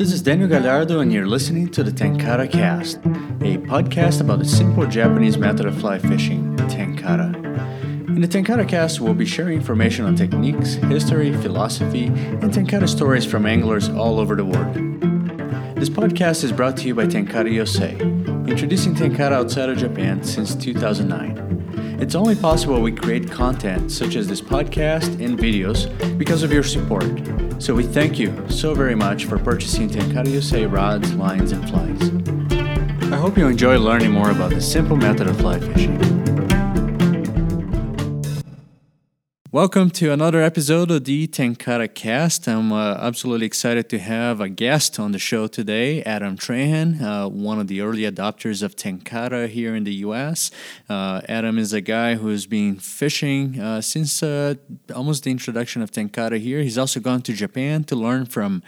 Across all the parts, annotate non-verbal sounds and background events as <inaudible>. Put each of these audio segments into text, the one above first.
This is Daniel Galhardo, and you're listening to the Tenkara Cast, a podcast about the simple Japanese method of fly fishing, Tenkara. In the Tenkara Cast, we'll be sharing information on techniques, history, philosophy, and Tenkara stories from anglers all over the world. This podcast is brought to you by Tenkara USA, introducing Tenkara outside of Japan since 2009. It's only possible we create content such as this podcast and videos because of your support. So we thank you so very much for purchasing Tenkara USA rods, lines, and flies. I hope you enjoy learning more about the simple method of fly fishing. Welcome to another episode of the Tenkara Cast. I'm uh, absolutely excited to have a guest on the show today, Adam Trahan, uh, one of the early adopters of Tenkara here in the US. Uh, Adam is a guy who's been fishing uh, since uh, almost the introduction of Tenkara here. He's also gone to Japan to learn from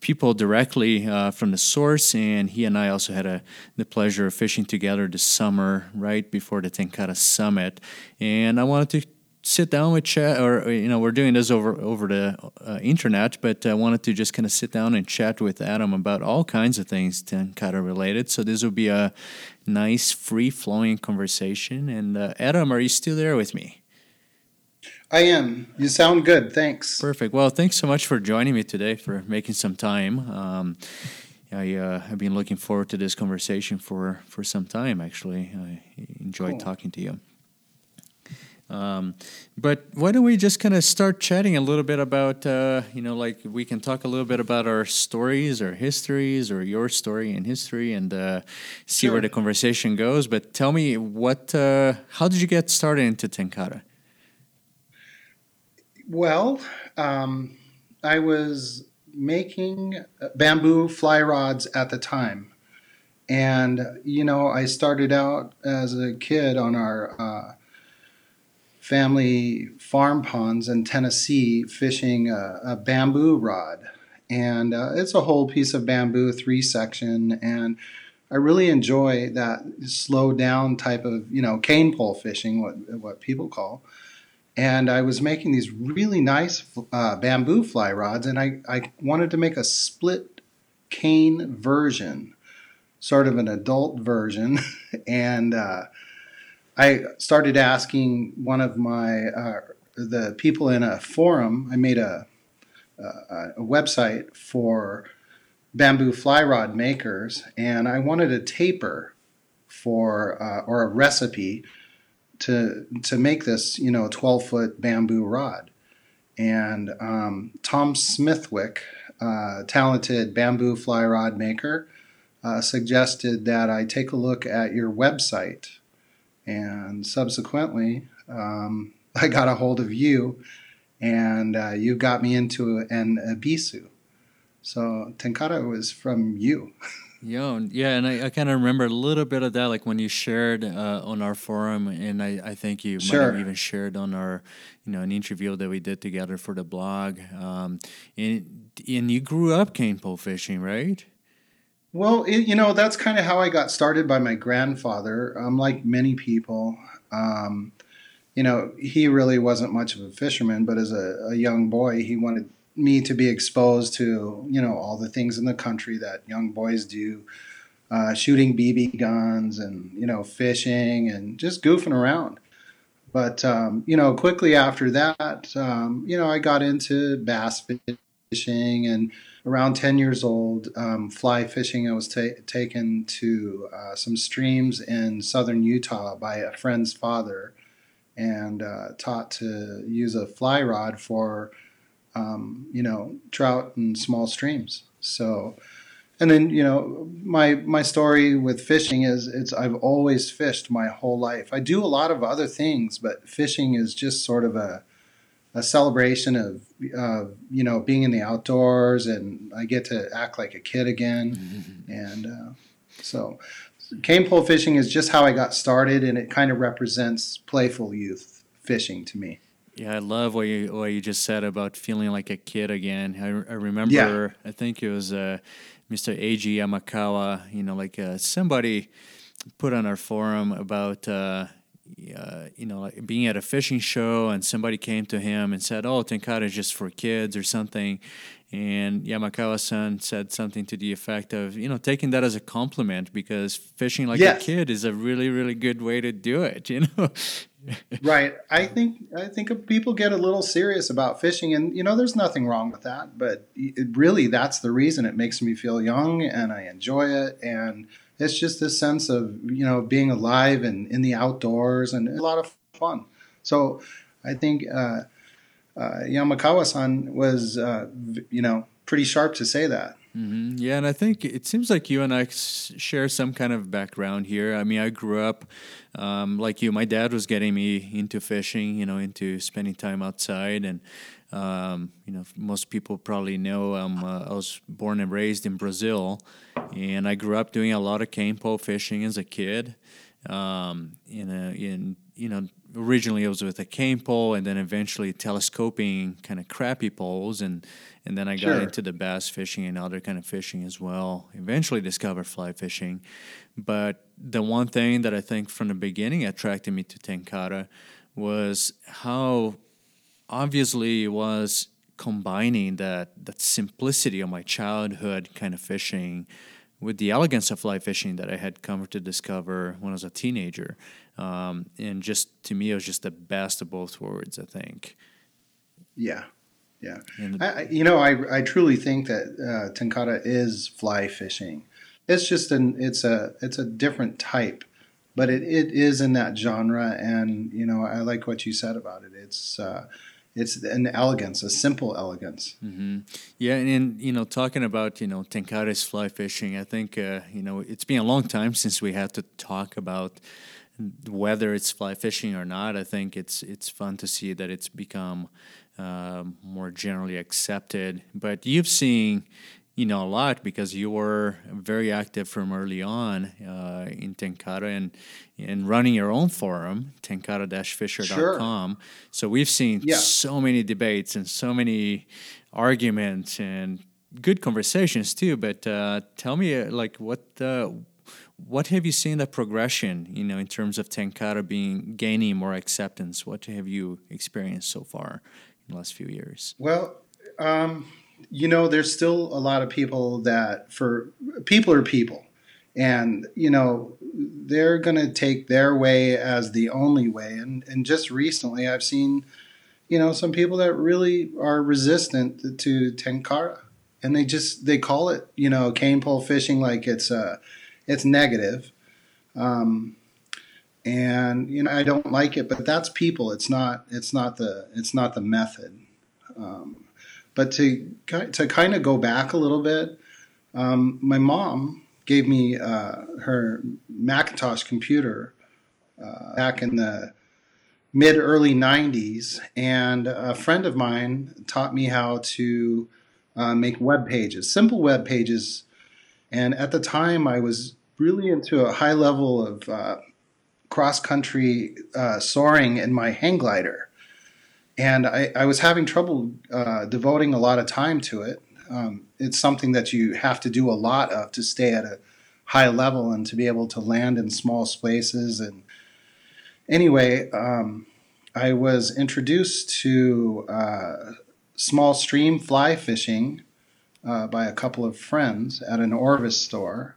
people directly uh, from the source, and he and I also had a, the pleasure of fishing together this summer, right before the Tenkara Summit. And I wanted to sit down with chat, or you know, we're doing this over over the uh, internet, but I wanted to just kind of sit down and chat with Adam about all kinds of things Tenkara related. So this will be a nice, free flowing conversation. And uh, Adam, are you still there with me? I am. You sound good. Thanks. Perfect. Well, thanks so much for joining me today, for making some time. Um, I uh, have been looking forward to this conversation for, for some time, actually. I enjoyed cool. talking to you. Um, but why don't we just kind of start chatting a little bit about, uh, you know, like we can talk a little bit about our stories, our histories, or your story and history, and uh, see sure. where the conversation goes. But tell me, what, uh, how did you get started into Tenkara? Well, um, I was making bamboo fly rods at the time. And, you know, I started out as a kid on our uh, family farm ponds in Tennessee fishing a, a bamboo rod. And uh, it's a whole piece of bamboo, three section. And I really enjoy that slow down type of, you know, cane pole fishing, what, what people call. And I was making these really nice uh, bamboo fly rods, and I, I wanted to make a split cane version, sort of an adult version. <laughs> and uh, I started asking one of my uh, the people in a forum. I made a, a, a website for bamboo fly rod makers, and I wanted a taper for uh, or a recipe to to make this you know 12 foot bamboo rod. And um, Tom Smithwick, uh, talented bamboo fly rod maker, uh, suggested that I take a look at your website and subsequently, um, <laughs> I got a hold of you, and uh, you got me into an Ebisu. So Tenkara was from you. <laughs> Yeah, yeah, and I, I kind of remember a little bit of that, like when you shared uh, on our forum, and I, I think you sure. might have even shared on our, you know, an interview that we did together for the blog. Um, and and you grew up cane pole fishing, right? Well, it, you know, that's kind of how I got started by my grandfather. Um, like many people, um, you know, he really wasn't much of a fisherman, but as a, a, young boy, he wanted me to be exposed to, you know, all the things in the country that young boys do. Uh, shooting BB guns and you know fishing and just goofing around. But um, you know, quickly after that, um, you know, I got into bass fishing and around 10 years old, um, fly fishing. I was ta- taken to uh, some streams in southern Utah by a friend's father and uh, taught to use a fly rod for, um, you know, trout and small streams. So, and then you know my my story with fishing is it's I've always fished my whole life. I do a lot of other things, but fishing is just sort of a a celebration of uh, you know being in the outdoors, and I get to act like a kid again, mm-hmm. and uh, so cane pole fishing is just how I got started, and it kind of represents playful youth fishing to me. Yeah, I love what you what you just said about feeling like a kid again. I, I remember, yeah. I think it was uh, Mr. Eiji Yamakawa. You know, like uh, somebody put on our forum about uh, uh, you know, like being at a fishing show and somebody came to him and said, "Oh, Tenkara is just for kids or something," And Yamakawa-san said something to the effect of, you know, taking that as a compliment because fishing like yes. a kid is a really, really good way to do it. <laughs> You know. right. I think I think people get a little serious about fishing, and you know, there's nothing wrong with that. But really, that's the reason it makes me feel young, and I enjoy it, and it's just this sense of you know being alive and in the outdoors, and a lot of fun. So I think uh, uh, Yamakawa-san was, uh, you know, pretty sharp to say that. Mm-hmm. Yeah, and I think it seems like you and I share some kind of background here. I mean, I grew up um, like you. My dad was getting me into fishing, you know, into spending time outside, and um, you know, most people probably know um, uh, I was born and raised in Brazil, and I grew up doing a lot of cane pole fishing as a kid. Um, in a, in you know originally it was with a cane pole and then eventually telescoping kind of crappie poles and and then I got sure. into the bass fishing and other kind of fishing as well. Eventually discovered fly fishing, but the one thing that I think from the beginning attracted me to Tenkara was how obviously it was combining that that simplicity of my childhood kind of fishing with the elegance of fly fishing that I had come to discover when I was a teenager. Um, and just to me, it was just the best of both worlds, I think. Yeah. Yeah. I, you know, I, I truly think that uh, Tenkara is fly fishing. It's just an, it's a, it's a different type, but it, it is in that genre. And, you know, I like what you said about it. It's, uh, it's an elegance, a simple elegance. Mm-hmm. Yeah, and, and, you know, talking about you know Tenkara's fly fishing, I think uh, you know it's been a long time since we had to talk about whether it's fly fishing or not. I think it's it's fun to see that it's become uh, more generally accepted. But you've seen you know a lot because you were very active from early on uh, in Tenkara and and running your own forum, tenkara-fisher.com. Sure. So we've seen yeah. so many debates and so many arguments and good conversations too. But uh, tell me, uh, like, what uh, what have you seen the progression, you know, in terms of Tenkara being gaining more acceptance? What have you experienced so far in the last few years? Well. Um you know, there's still a lot of people that for people are people. And, you know, they're going to take their way as the only way. And, and just recently, I've seen, you know, some people that really are resistant to Tenkara. And they just, they call it, you know, cane pole fishing like it's, uh, it's negative. Um, and, you know, I don't like it, but that's people. It's not, it's not the, it's not the method. Um, but to to kind of go back a little bit, um, my mom gave me uh, her Macintosh computer uh, back in the mid early 90s, and a friend of mine taught me how to uh, make web pages, simple web pages. And at the time, I was really into a high level of uh, cross country uh, soaring in my hang glider and I, I was having trouble uh, devoting a lot of time to it. Um, it's something that you have to do a lot of to stay at a high level and to be able to land in small spaces. And anyway, um, I was introduced to uh, small stream fly fishing uh, by a couple of friends at an Orvis store.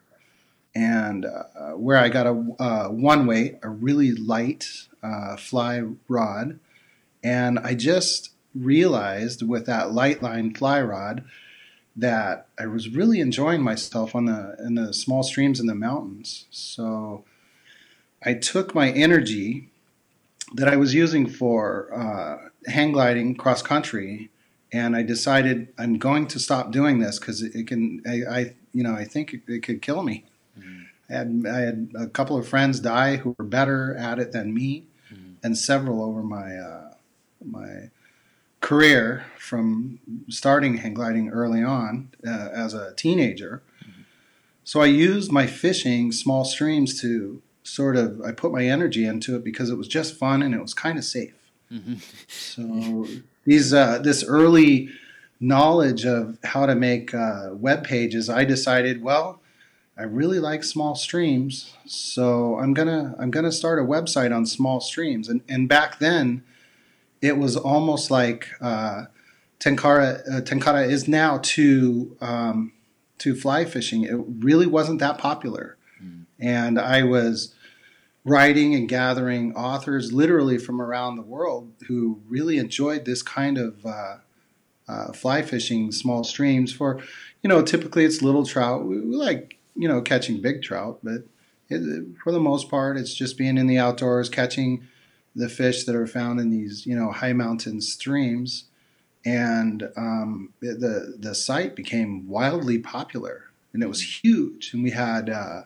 And uh, where I got a uh, one weight, a really light uh, fly rod and I just realized with that light line fly rod that I was really enjoying myself on the in the small streams in the mountains. So I took my energy that I was using for uh, hang gliding cross country, and I decided I'm going to stop doing this because it, it, can. I, I, you know I think it, it could kill me. Mm-hmm. I had I had a couple of friends die who were better at it than me, mm-hmm. and several over my uh, my career from starting hang gliding early on uh, as a teenager. Mm-hmm. So I used my fishing small streams to sort of I put my energy into it because it was just fun and it was kind of safe. Mm-hmm. so these uh, this early knowledge of how to make uh, web pages, I decided well. I really like small streams, so I'm gonna I'm gonna start a website on small streams. And and back then, it was almost like uh, tenkara uh, tenkara is now to um, to fly fishing. It really wasn't that popular, mm. and I was writing and gathering authors literally from around the world who really enjoyed this kind of uh, uh, fly fishing small streams for you know typically it's little trout we, we like you know catching big trout but it, for the most part it's just being in the outdoors catching the fish that are found in these you know high mountain streams and um, the the site became wildly popular and it was huge and we had uh,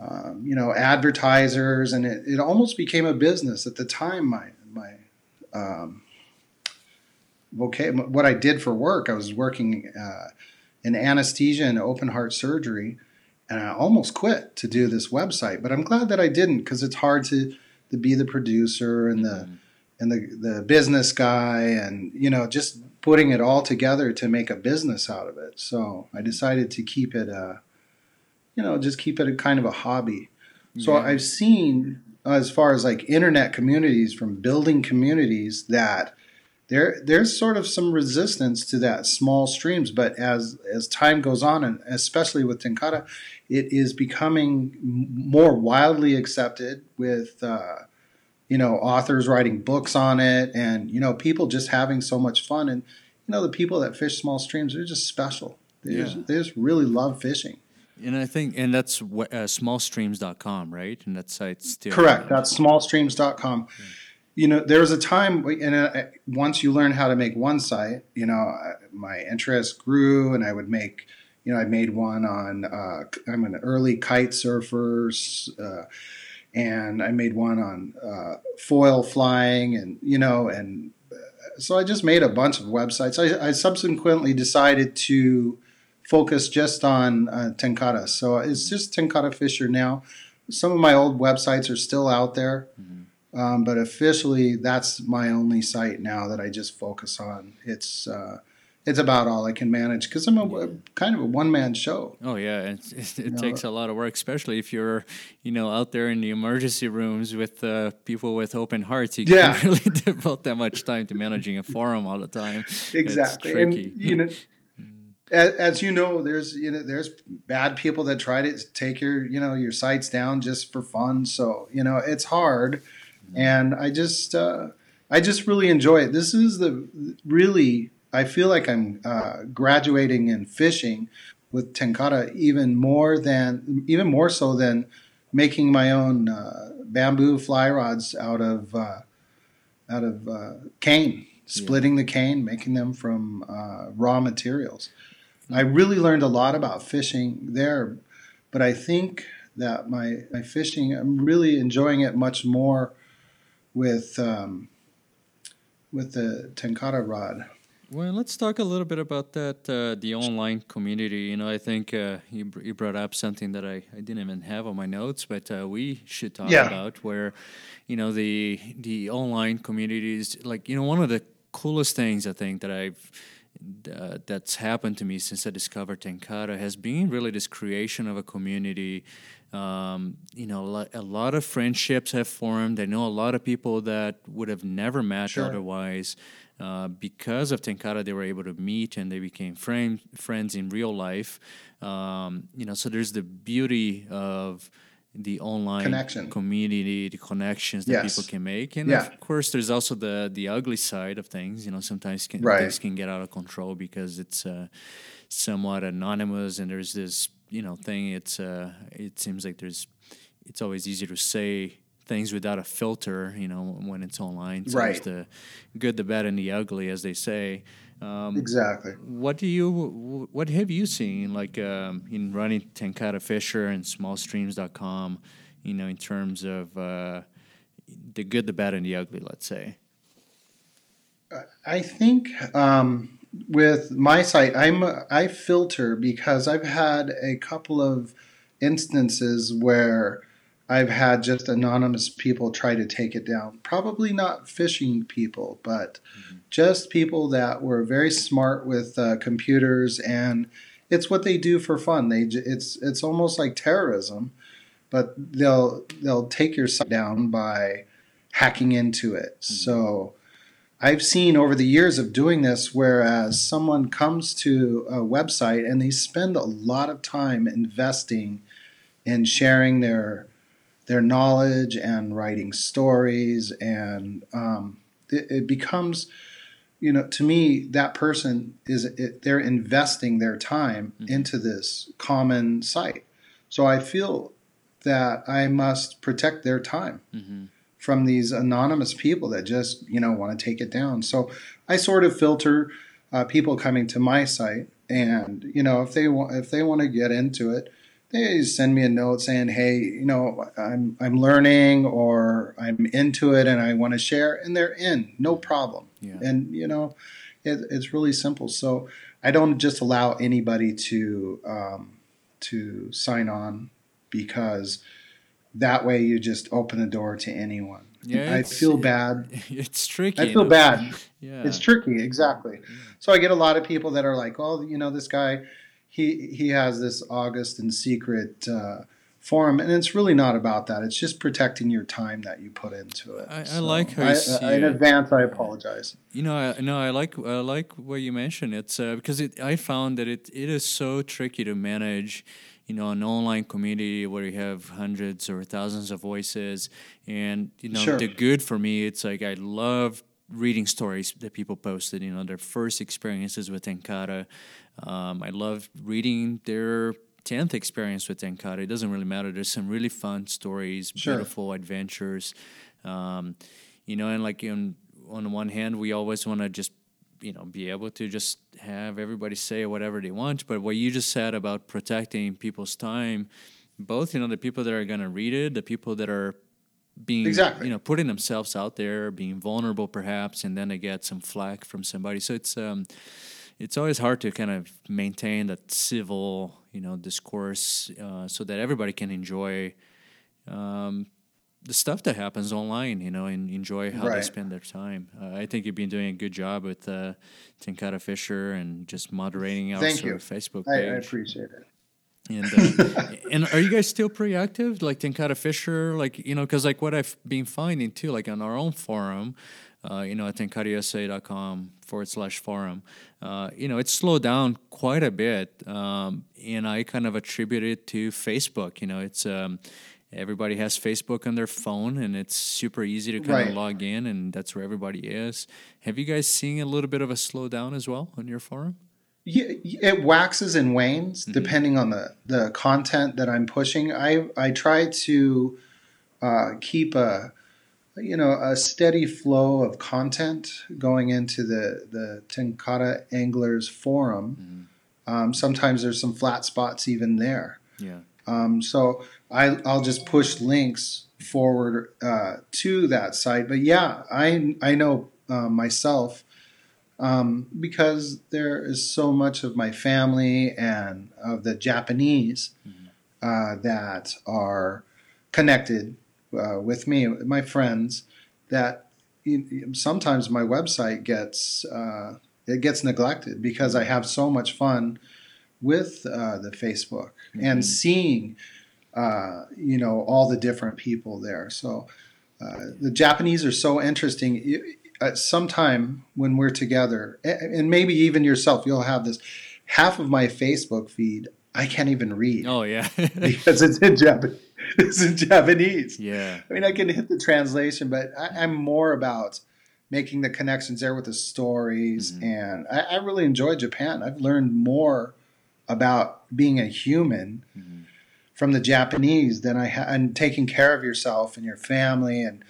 um, you know, advertisers, and it, it almost became a business at the time. My my um, okay, what I did for work, I was working uh, in anesthesia and open heart surgery, and I almost quit to do this website. But I'm glad that I didn't because it's hard to to be the producer and the mm-hmm. and the the business guy, and you know, just putting it all together to make a business out of it. So I decided to keep it. Uh, you know, just keep it a kind of a hobby. So yeah. I've seen as far as like internet communities from building communities that there there's sort of some resistance to that small streams, but as as time goes on, and especially with Tenkara, it is becoming more widely accepted with. Uh, you know, authors writing books on it, and you know, people just having so much fun. And you know, the people that fish small streams, they're just special. They, yeah. just, they just really love fishing. And I think, and that's uh, smallstreams.com, right? And that site's still correct. That's smallstreams.com. Okay. You know, there was a time, and uh, once you learn how to make one site, you know, my interest grew, and I would make, you know, I made one on. Uh, I'm an early kite surfer, uh, and I made one on uh, foil flying, and you know, and uh, so I just made a bunch of websites. I, I subsequently decided to focus just on uh, tenkara. So it's just tenkara Fisher now. Some of my old websites are still out there, mm-hmm. um, but officially that's my only site now that I just focus on. It's uh, it's about all I can manage because I'm a, yeah. kind of a one man show. Oh yeah, it, it, it takes a lot of work, especially if you're you know out there in the emergency rooms with uh, people with open hearts. You yeah. can't <laughs> really devote that much time to managing a forum all the time. Exactly, and you know <laughs> as, as, you know, there's you know there's bad people that try to take your you know your sites down just for fun. So you know it's hard, and I just uh, I just really enjoy it. This is the really I feel like I'm uh, graduating in fishing with tenkara even more than even more so than making my own uh, bamboo fly rods out of uh, out of uh, cane, splitting yeah. the cane, making them from uh, raw materials. I really learned a lot about fishing there, but I think that my, my fishing, I'm really enjoying it much more with um, with the tenkara rod. Well, let's talk a little bit about that, uh, the online community. You know, I think uh, you, you brought up something that I, I didn't even have on my notes, but uh, we should talk yeah. about where, you know, the the online communities, like, you know, one of the coolest things I think that I've uh, that's happened to me since I discovered Tenkara has been really this creation of a community. Um, you know, a lot of friendships have formed. I know a lot of people that would have never met sure. otherwise. Uh, because of Tenkara, they were able to meet and they became friend, friends in real life. Um, you know, so there's the beauty of the online connection community the connections that yes. people can make and yeah. of course there's also the the ugly side of things you know sometimes can, right. things can get out of control because it's uh, somewhat anonymous and there's this you know thing it's uh, it seems like there's it's always easier to say things without a filter you know when it's online so right. the good the bad and the ugly as they say um, exactly. What do you what have you seen like um, in running Tenkara Fisher and smallstreams.com, you know, in terms of uh, the good, the bad, and the ugly, let's say? I think um, with my site, I'm I filter because I've had a couple of instances where I've had just anonymous people try to take it down. Probably not fishing people, but mm-hmm. just people that were very smart with uh, computers, and it's what they do for fun. They it's it's almost like terrorism, but they'll they'll take your site down by hacking into it. Mm-hmm. So I've seen over the years of doing this, whereas someone comes to a website and they spend a lot of time investing in sharing their their knowledge and writing stories, and um, it, it, becomes, you know, to me that person is it, they're investing their time mm-hmm. into this common site. So I feel that I must protect their time. Mm-hmm from these anonymous people that just you know want to take it down. So I sort of filter uh, people coming to my site, and you know if they want if they want to get into it, they send me a note saying, "Hey, you know I'm I'm learning or I'm into it and I want to share," and they're in, no problem. Yeah. And you know, it, it's really simple. So I don't just allow anybody to um, to sign on because that way you just open the door to anyone. Yeah, I feel bad. <laughs> It's tricky. I feel bad. yeah, it's tricky. Exactly. Yeah. So I get a lot of people that are like, "Oh, you know, this guy, he he has this August and secret uh, forum," and it's really not about that. It's just protecting your time that you put into it. I, so I like how I, I, in advance. I apologize. You know, I, no, I like I like what you mentioned. It's uh, because it, I found that it it is so tricky to manage you know an online community where you have hundreds or thousands of voices and you know sure. the good for me it's like i love reading stories that people posted you know their first experiences with tenkara um, i love reading their 10th experience with tenkara it doesn't really matter. There's some really fun stories sure. beautiful adventures. Um, you know and like on, on the one hand we always want to just you know be able to just have everybody say whatever they want. But what you just said about protecting people's time both you know the people that are going to read it the people that are being exactly. you know putting themselves out there being vulnerable perhaps and then they get some flack from somebody so it's um it's always hard to kind of maintain that civil you know discourse uh, so that everybody can enjoy um, the stuff that happens online, you know, and enjoy how right. they spend their time. Uh, I think you've been doing a good job with uh, Tenkara Fisher and just moderating our Thank you. Facebook page. I, I appreciate it. And uh, <laughs> and are you guys still pretty active, like Tenkara Fisher, like you know, because like what I've been finding too, like on our own forum, uh, you know, at tenkarausa.com forward slash forum, uh, you know, it's slowed down quite a bit, um, and I kind of attribute it to Facebook. You know, it's um, everybody has Facebook on their phone and it's super easy to kind right. of log in and that's where everybody is. Have you guys seen a little bit of a slowdown as well on your forum? Yeah, it waxes and wanes mm-hmm. depending on the, the content that I'm pushing. I I try to uh, keep a you know a steady flow of content going into the the Tenkara Anglers forum. Mm-hmm. Um, sometimes there's some flat spots even there. Yeah. Um, so I, I'll just push links forward uh, to that site. But yeah, I I know uh, myself um, because there is so much of my family and of the Japanese mm-hmm. uh, that are connected uh, with me, my friends. That sometimes my website gets uh, it gets neglected because I have so much fun with uh, the Facebook mm-hmm. and seeing uh, you know, all the different people there. So uh, the Japanese are so interesting. At some time when we're together, and maybe even yourself, you'll have this. Half of my Facebook feed I can't even read. Oh yeah, <laughs> because it's in Japanese. It's in Japanese. Yeah. I mean, I can hit the translation, but I, am more about making the connections there with the stories, mm-hmm. and I, I, really enjoy Japan. I've learned more about being a human. Mm-hmm from the Japanese than I ha- and taking care of yourself and your family and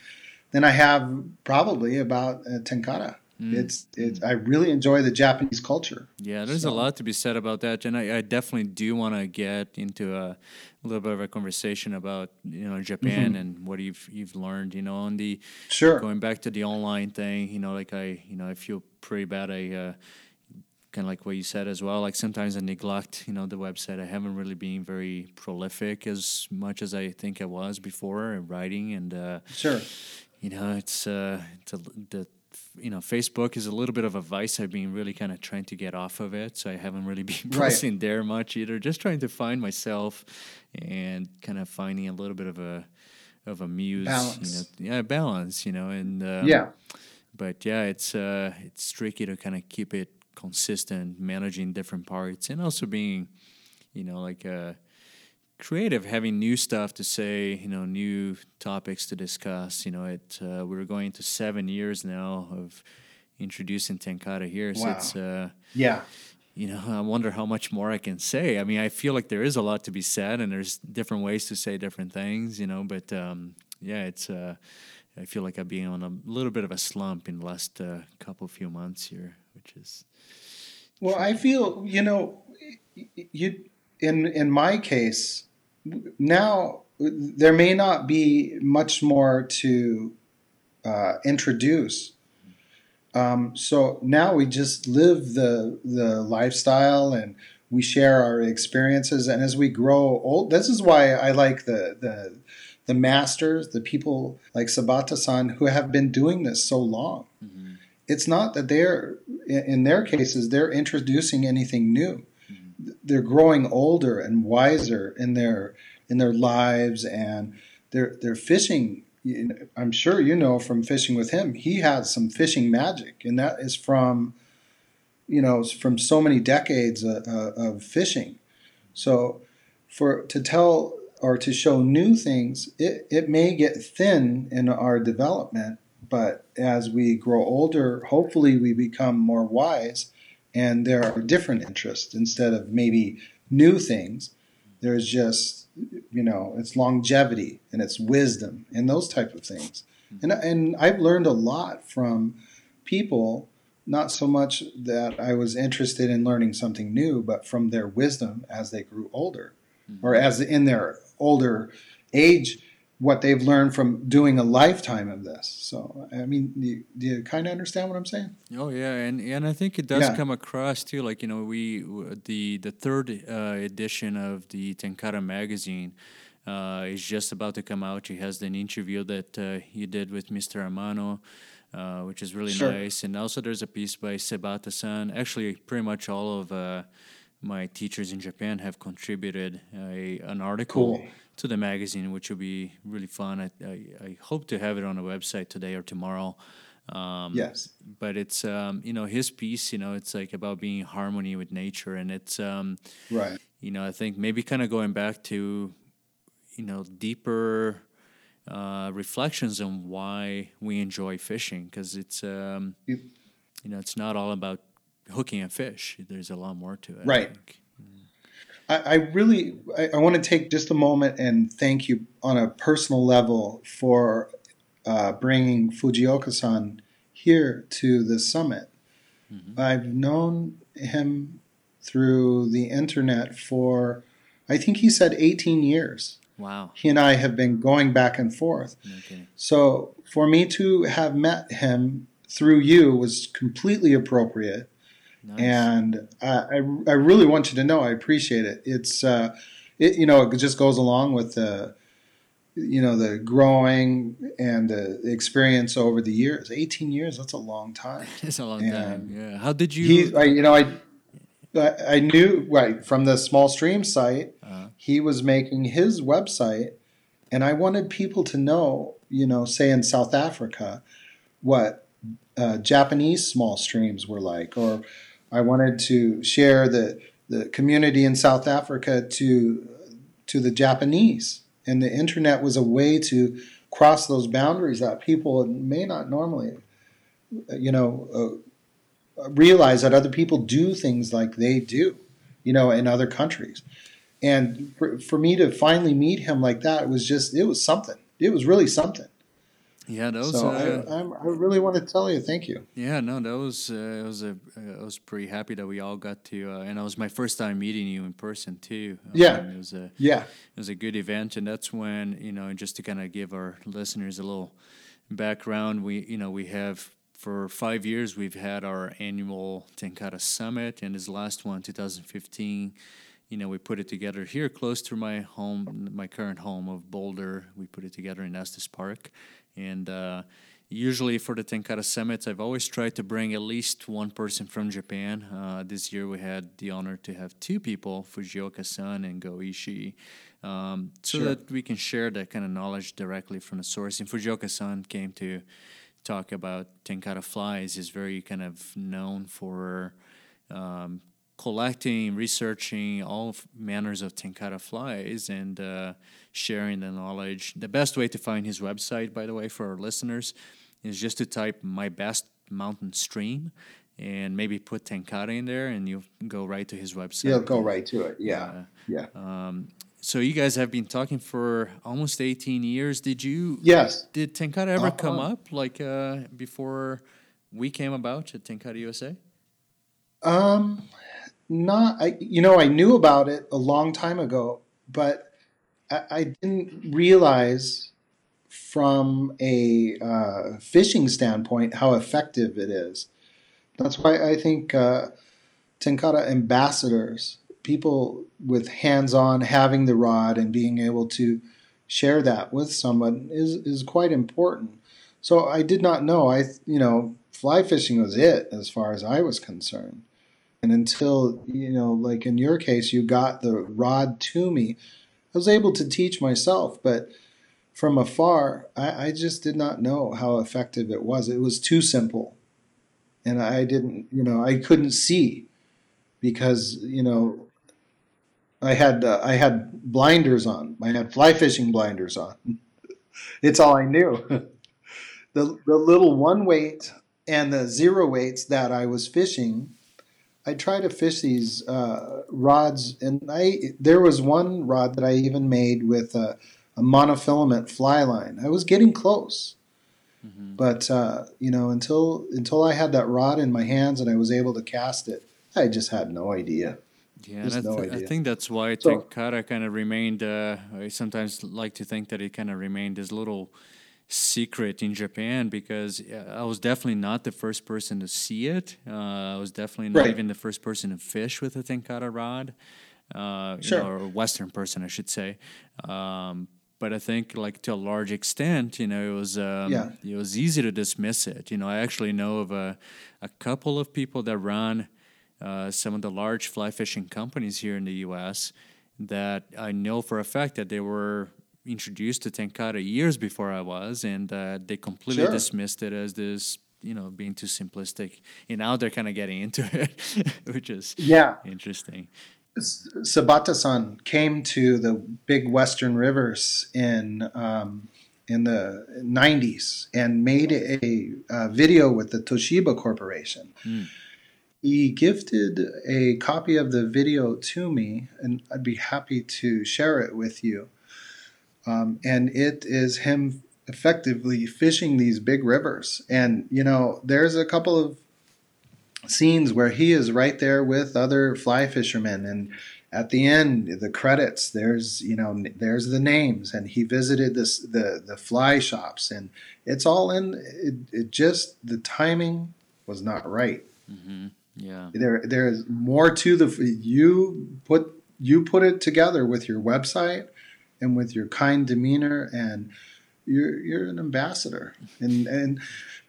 then I have probably about uh, Tenkara. Mm. It's it's I really enjoy the Japanese culture. Yeah, there's so. a lot to be said about that, and I, I definitely do want to get into a, a, little bit of a conversation about you know Japan mm-hmm. and what you've you've learned. You know, on the sure going back to the online thing. You know, like I you know I feel pretty bad. I uh, kind of like what you said as well. Like sometimes I neglect, you know, the website. I haven't really been very prolific as much as I think I was before in writing, and uh, sure, you know, it's uh, it's a, the you know Facebook is a little bit of a vice. I've been really kind of trying to get off of it, so I haven't really <laughs> been posting right. there much either. Just trying to find myself and kind of finding a little bit of a of a muse, balance. you know, yeah, balance, you know, and um, yeah but yeah, it's uh, it's tricky to kind of keep it consistent, managing different parts, and also being, you know, like uh, creative, having new stuff to say, you know, new topics to discuss. You know, it uh, we're going to seven years now of introducing Tenkara here, so Wow. it's uh, Yeah. you know, I wonder how much more I can say. I mean, I feel like there is a lot to be said, and there's different ways to say different things, you know. But um, yeah, it's. Uh, I feel like I've been on a little bit of a slump in the last uh, couple few months here, which is Well, I feel you know, you in in my case now there may not be much more to uh, introduce. Um, so now we just live the the lifestyle and we share our experiences. And as we grow old, this is why I like the the the masters, the people like Sebata-san who have been doing this so long it's not that they're in in their cases they're introducing anything new they're growing older and wiser in their in their lives and they're they're fishing. I'm sure you know from fishing with him he has some fishing magic and that is from you know from so many decades of, of fishing. So for to tell or to show new things it, it may get thin in our development but as we grow older, hopefully we become more wise and there are different interests instead of maybe new things. There's just, you know, it's longevity and it's wisdom and those type of things. Mm-hmm. And, and I've learned a lot from people, not so much that I was interested in learning something new, but from their wisdom as they grew older mm-hmm. or as in their older age what they've learned from doing a lifetime of this. So, I mean, do you, you kind of understand what I'm saying? Oh yeah, and and I think it does Yeah. come across too. Like you know, we the the third uh, edition of the Tenkara magazine uh, is just about to come out. He has an interview that uh, he did with Mr. Amano, uh, which is really Sure. nice. And also, there's a piece by Sebata-san. Actually, pretty much all of uh, my teachers in Japan have contributed a, an article Cool. To the magazine, which will be really fun. I, I, I hope to have it on the website today or tomorrow. Um, Yes. but it's um, you know his piece. You know, it's like about being in harmony with nature, and it's um, Right. you know I think maybe kind of going back to you know deeper uh, reflections on why we enjoy fishing because it's um, You- you know it's not all about hooking a fish. There's a lot more to it. Right. I, I really, I, I want to take just a moment and thank you on a personal level for uh, bringing Fujioka-san here to the summit. I've known him through the internet for, I think he said 18 years. Wow. He and I have been going back and forth. Kidding. So for me to have met him through you was completely appropriate. Nice. And I, I, I really want you to know I appreciate it. It's, uh, it, you know, it just goes along with the, you know, the growing and the experience over the years. 18 years, that's a long time. <laughs> it's a long and time. Yeah. How did you? He, I, you know, I, I I knew right from the small stream site, Uh-huh. he was making his website, and I wanted people to know, you know, say in South Africa, what uh, Japanese small streams were like, or I wanted to share the the community in South Africa to to the Japanese, and the internet was a way to cross those boundaries that people may not normally, you know. Uh, realize that other people do things like they do, you know, in other countries. And for, for me to finally meet him like that, it was just, it was something. It was really something. Yeah, that was. so uh, I, I'm, I really want to tell you, thank you. Yeah, no, that was uh, I was a I was pretty happy that we all got to, uh, and it was my first time meeting you in person too. Yeah. Um, it was a Yeah. it was a good event, and that's when you know just to kind of give our listeners a little background. We you know we have for five years we've had our annual Tenkara Summit, and this last one, 2015. You know, we put it together here close to my home, my current home of Boulder. We put it together in Estes Park, and uh, usually for the Tenkara summits, I've always tried to bring at least one person from Japan. Uh, this year we had the honor to have two people, Fujioka-san and Goishi, um, so Sure. that we can share that kind of knowledge directly from the source. And Fujioka-san came to talk about tenkara flies is very kind of known for um, collecting, researching all manners of tenkara flies and uh, sharing the knowledge. The best way to find his website, by the way, for our listeners, is just to type "my best mountain stream." And maybe put Tenkara in there, and you go right to his website. You'll go right to it. Yeah, uh, yeah. Um, so you guys have been talking for almost 18 years. Did you? Yes. Did Tenkara ever uh-huh. come up like uh, before we came about at Tenkara USA? Um, not. I you know I knew about it a long time ago, but I, I didn't realize from a uh, fishing standpoint how effective it is. That's why I think uh, Tenkara ambassadors, people with hands-on having the rod and being able to share that with someone is is quite important. So I did not know. I you know fly fishing was it as far as I was concerned. And until you know, like in your case, you got the rod to me, I was able to teach myself, but from afar, I, I just did not know how effective it was. It was too simple, and I didn't, you know, I couldn't see because you know I had uh, I had blinders on. I had fly fishing blinders on. <laughs> it's all I knew. <laughs> the the little one weight and the zero weights that I was fishing, I try to fish these uh, rods, and I there was one rod that I even made with a, a monofilament fly line. I was getting close. Mm-hmm. But uh, you know, until until I had that rod in my hands and I was able to cast it, I just had no idea. Yeah, I, th- I, think that's why so, Tenkara kind of remained. Uh, I sometimes like to think that it kind of remained this little secret in Japan because I was definitely not the first person to see it. Uh, I was definitely not right. even the first person to fish with a Tenkara rod, uh, sure. you know, or a Western person, I should say. Um, but I think, like to a large extent, you know, it was um, yeah. it was easy to dismiss it. You know, I actually know of a, a couple of people that run uh, some of the large fly fishing companies here in the U.S. that I know for a fact that they were introduced to Tenkara years before I was, and uh, they completely sure. dismissed it as this, you know, being too simplistic. And now they're kind of getting into <laughs> it, which is yeah interesting. Sebata-san came to the big Western rivers in um, in the 90s and made a, a, video with the Toshiba Corporation. Mm he gifted a copy of the video to me, and I'd be happy to share it with you. Um, and it is him effectively fishing these big rivers. And, you know, there's a couple of scenes where he is right there with other fly fishermen. And at the end, the credits, there's, you know, there's the names. And he visited this, the, the fly shops. And it's all in, it, it just, the timing was not right. Mm-hmm. Yeah. There there is more to the you put you put it together with your website and with your kind demeanor and you're you're an ambassador. And and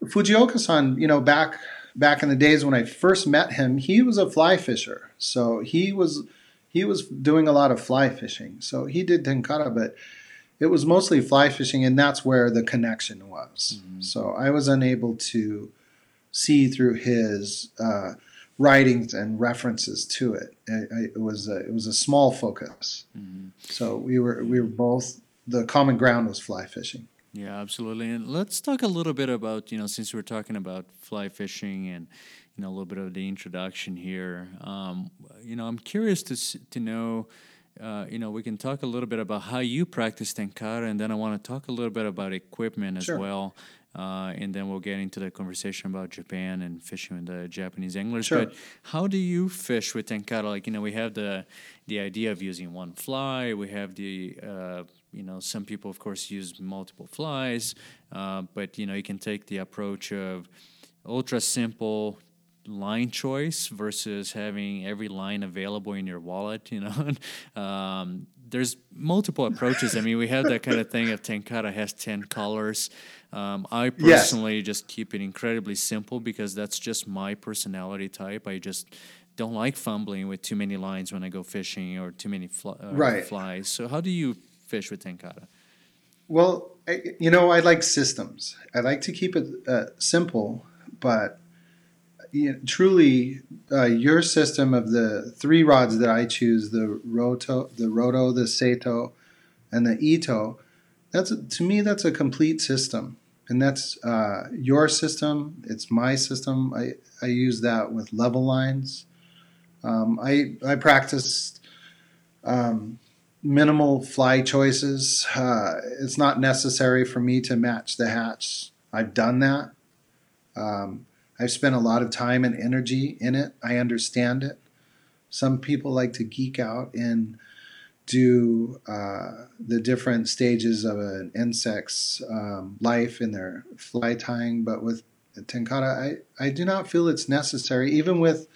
Fujioka-san, you know, back back in the days when I first met him, he was a fly fisher. So he was he was doing a lot of fly fishing. So he did tenkara, but it was mostly fly fishing, and that's where the connection was. Mm-hmm. So I was unable to see through his uh, writings and references to it. It, it was a, it was a small focus. Mm-hmm. So we were we were both the common ground was fly fishing. Yeah, absolutely. And let's talk a little bit about you know since we're talking about fly fishing and you know a little bit of the introduction here. Um, you know, I'm curious to to know. Uh, you know, we can talk a little bit about how you practice tenkara, and then I want to talk a little bit about equipment as sure. well. Uh, and then we'll get into the conversation about Japan and fishing with the Japanese anglers. Sure. But how do you fish with tenkara? Like you know, we have the the idea of using one fly. We have the uh, you know some people of course use multiple flies, uh, but you know you can take the approach of ultra simple line choice versus having every line available in your wallet you know <laughs> um, there's multiple approaches i mean we have that kind of thing of tenkara has 10 colors um, I personally yes. just keep it incredibly simple because that's just my personality type. I just don't like fumbling with too many lines when I go fishing or too many fl- uh, right. flies. So, how do you fish with tenkara? Well, I, you know, I like systems. I like to keep it uh, simple, but you know, truly, uh, your system of the three rods that I choose the Rhodo, the Rhodo, the Sato, and the ito. That's to me that's a complete system, and that's uh, your system. It's my system. I I use that with level lines. Um, I I practiced um, minimal fly choices. Uh, it's not necessary for me to match the hatch. I've done that. Um, I've spent a lot of time and energy in it. I understand it. Some people like to geek out and do uh, the different stages of an insect's um, life in their fly tying, but with tenkara, I, I do not feel it's necessary. Even with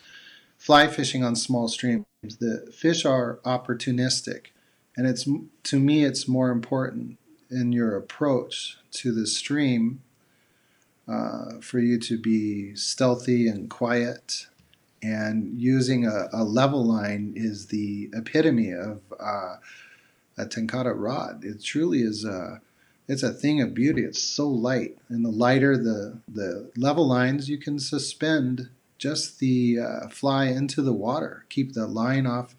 fly fishing on small streams, the fish are opportunistic, and it's to me it's more important in your approach to the stream uh, for you to be stealthy and quiet. And using a, a level line is the epitome of uh, a tenkara rod. It truly is a it's a thing of beauty. It's so light, and the lighter the the level lines, you can suspend just the uh, fly into the water, keep the line off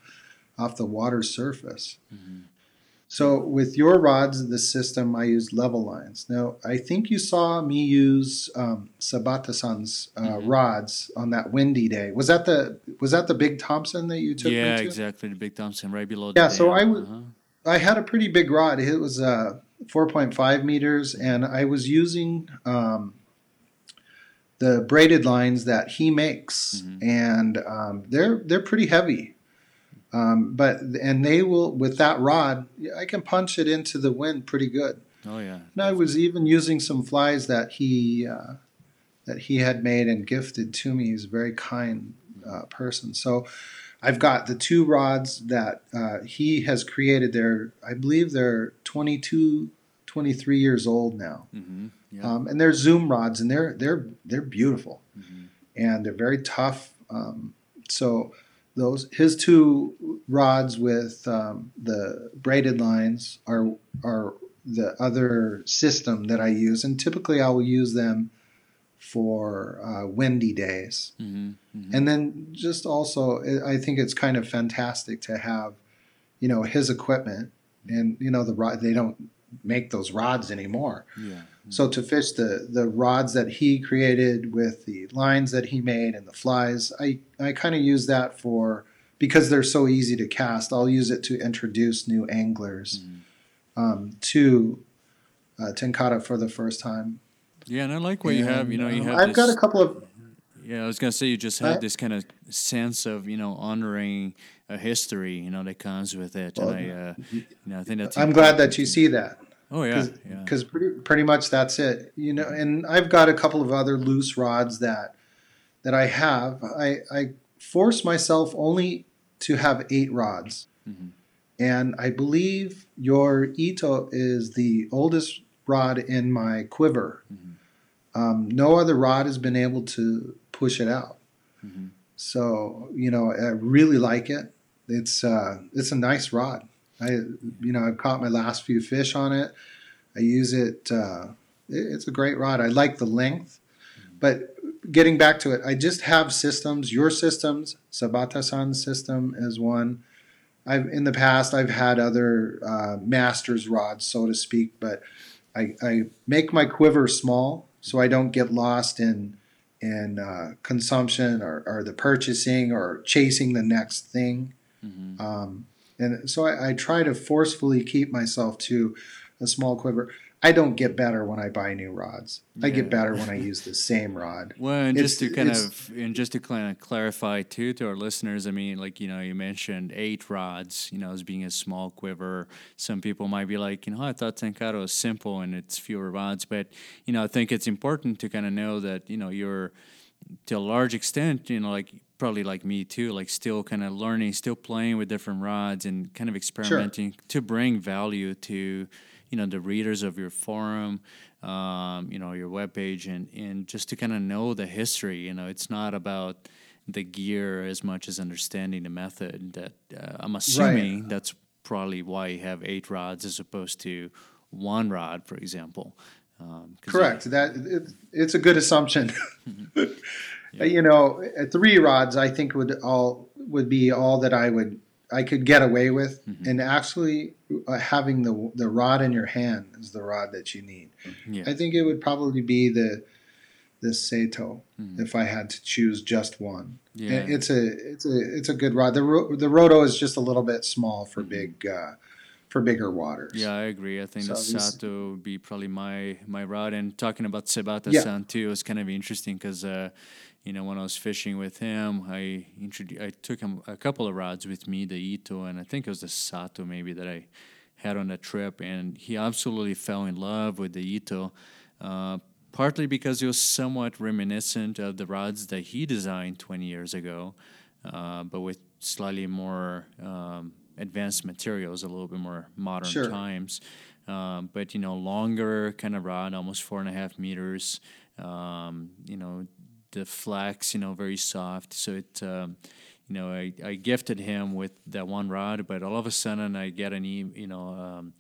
off the water surface. Mm-hmm. So with your rods, the system I use level lines. Now I think you saw me use um, Sebata-san's uh, mm-hmm. rods on that windy day. Was that the was that the Big Thompson that you took? Yeah, exactly. The Big Thompson right below. Yeah, so I w- uh-huh. I had a pretty big rod. It was uh, 4.5 meters, and I was using um, the braided lines that he makes, mm-hmm. and um, they're they're pretty heavy. Um, but and they will with that rod, I can punch it into the wind pretty good. Oh yeah. And I was even using some flies that he uh, that he had made and gifted to me. He's a very kind uh, person. So I've got the two rods that uh, he has created. They're I believe they're 22, 23 years old now. Mm-hmm. Yeah. Um, and they're zoom rods, and they're they're they're beautiful, mm-hmm. and they're very tough. Um, so those his two rods with um, the braided lines are are the other system that I use, and typically I will use them for uh, windy days. Mm-hmm, mm-hmm. And then just also, I think it's kind of fantastic to have, you know, his equipment, and you know the rod. They don't make those rods anymore. Yeah. So to fish the the rods that he created with the lines that he made and the flies, I I kind of use that for because they're so easy to cast. I'll use it to introduce new anglers mm-hmm. um, to uh, tenkara for the first time. Yeah, and I like what and, you have. You know, you um, have. I've this, got a couple of. Yeah, I was gonna say you just have I, this kind of sense of you know honoring a history, you know, that comes with it, well, and I, uh, you know, I think that's. I'm glad that you see that. Oh yeah, because yeah. pretty pretty much that's it. You know, and I've got a couple of other loose rods that that I have. I I force myself only to have eight rods, mm-hmm. and I believe your Ito is the oldest rod in my quiver. Mm-hmm. Um, no other rod has been able to push it out. Mm-hmm. So you know, I really like it. It's uh, it's a nice rod. I, you know, I've caught my last few fish on it. I use it. Uh, it's a great rod. I like the length, but getting back to it, I just have systems. Your systems, Sebata-san's system is one. I've in the past I've had other uh, masters rods, so to speak, but I, I, make my quiver small so I don't get lost in in uh, consumption or, or, the purchasing or chasing the next thing. Mm-hmm. Um, and so I, I, try to forcefully keep myself to a small quiver. I don't get better when I buy new rods. Yeah. I get better when I <laughs> use the same rod. Well, and it's, just to kind of and just to kind of clarify too to our listeners, I mean, like you know, you mentioned eight rods, you know, as being a small quiver. Some people might be like, you know, I thought Tenkara was simple and it's fewer rods, but you know, I think it's important to kind of know that you know you're to a large extent, you know, like probably like me too, like still kind of learning, still playing with different rods and kind of experimenting sure. to bring value to, you know, the readers of your forum, um, you know, your webpage and, and just to kind of know the history, you know, it's not about the gear as much as understanding the method that uh, I'm assuming right. that's probably why you have eight rods as opposed to one rod, for example. Um, Correct. That it, it's a good assumption. <laughs> <laughs> yeah. You know, three rods I think would all would be all that I would I could get away with, mm-hmm. and actually uh, having the the rod in your hand is the rod that you need. Yeah. I think it would probably be the the Sato mm-hmm. if I had to choose just one. Yeah. it's a it's a it's a good rod. The the Rhodo is just a little bit small for mm-hmm. big uh, for bigger waters. Yeah, I agree. I think so the Sato would be probably my my rod. And talking about Sebata yeah. San too is kind of interesting because. Uh, you know, when I was fishing with him, I introduced, I took him a couple of rods with me, the Ito, and I think it was the Sato maybe that I had on the trip, and he absolutely fell in love with the Ito. Uh, partly because it was somewhat reminiscent of the rods that he designed 20 years ago, uh, but with slightly more um, advanced materials, a little bit more modern sure. times. Um, but you know, longer kind of rod, almost four and a half meters. Um, you know, the flex, you know, very soft. So it, um, you know, I, I gifted him with that one rod, but all of a sudden I get an e- you know um,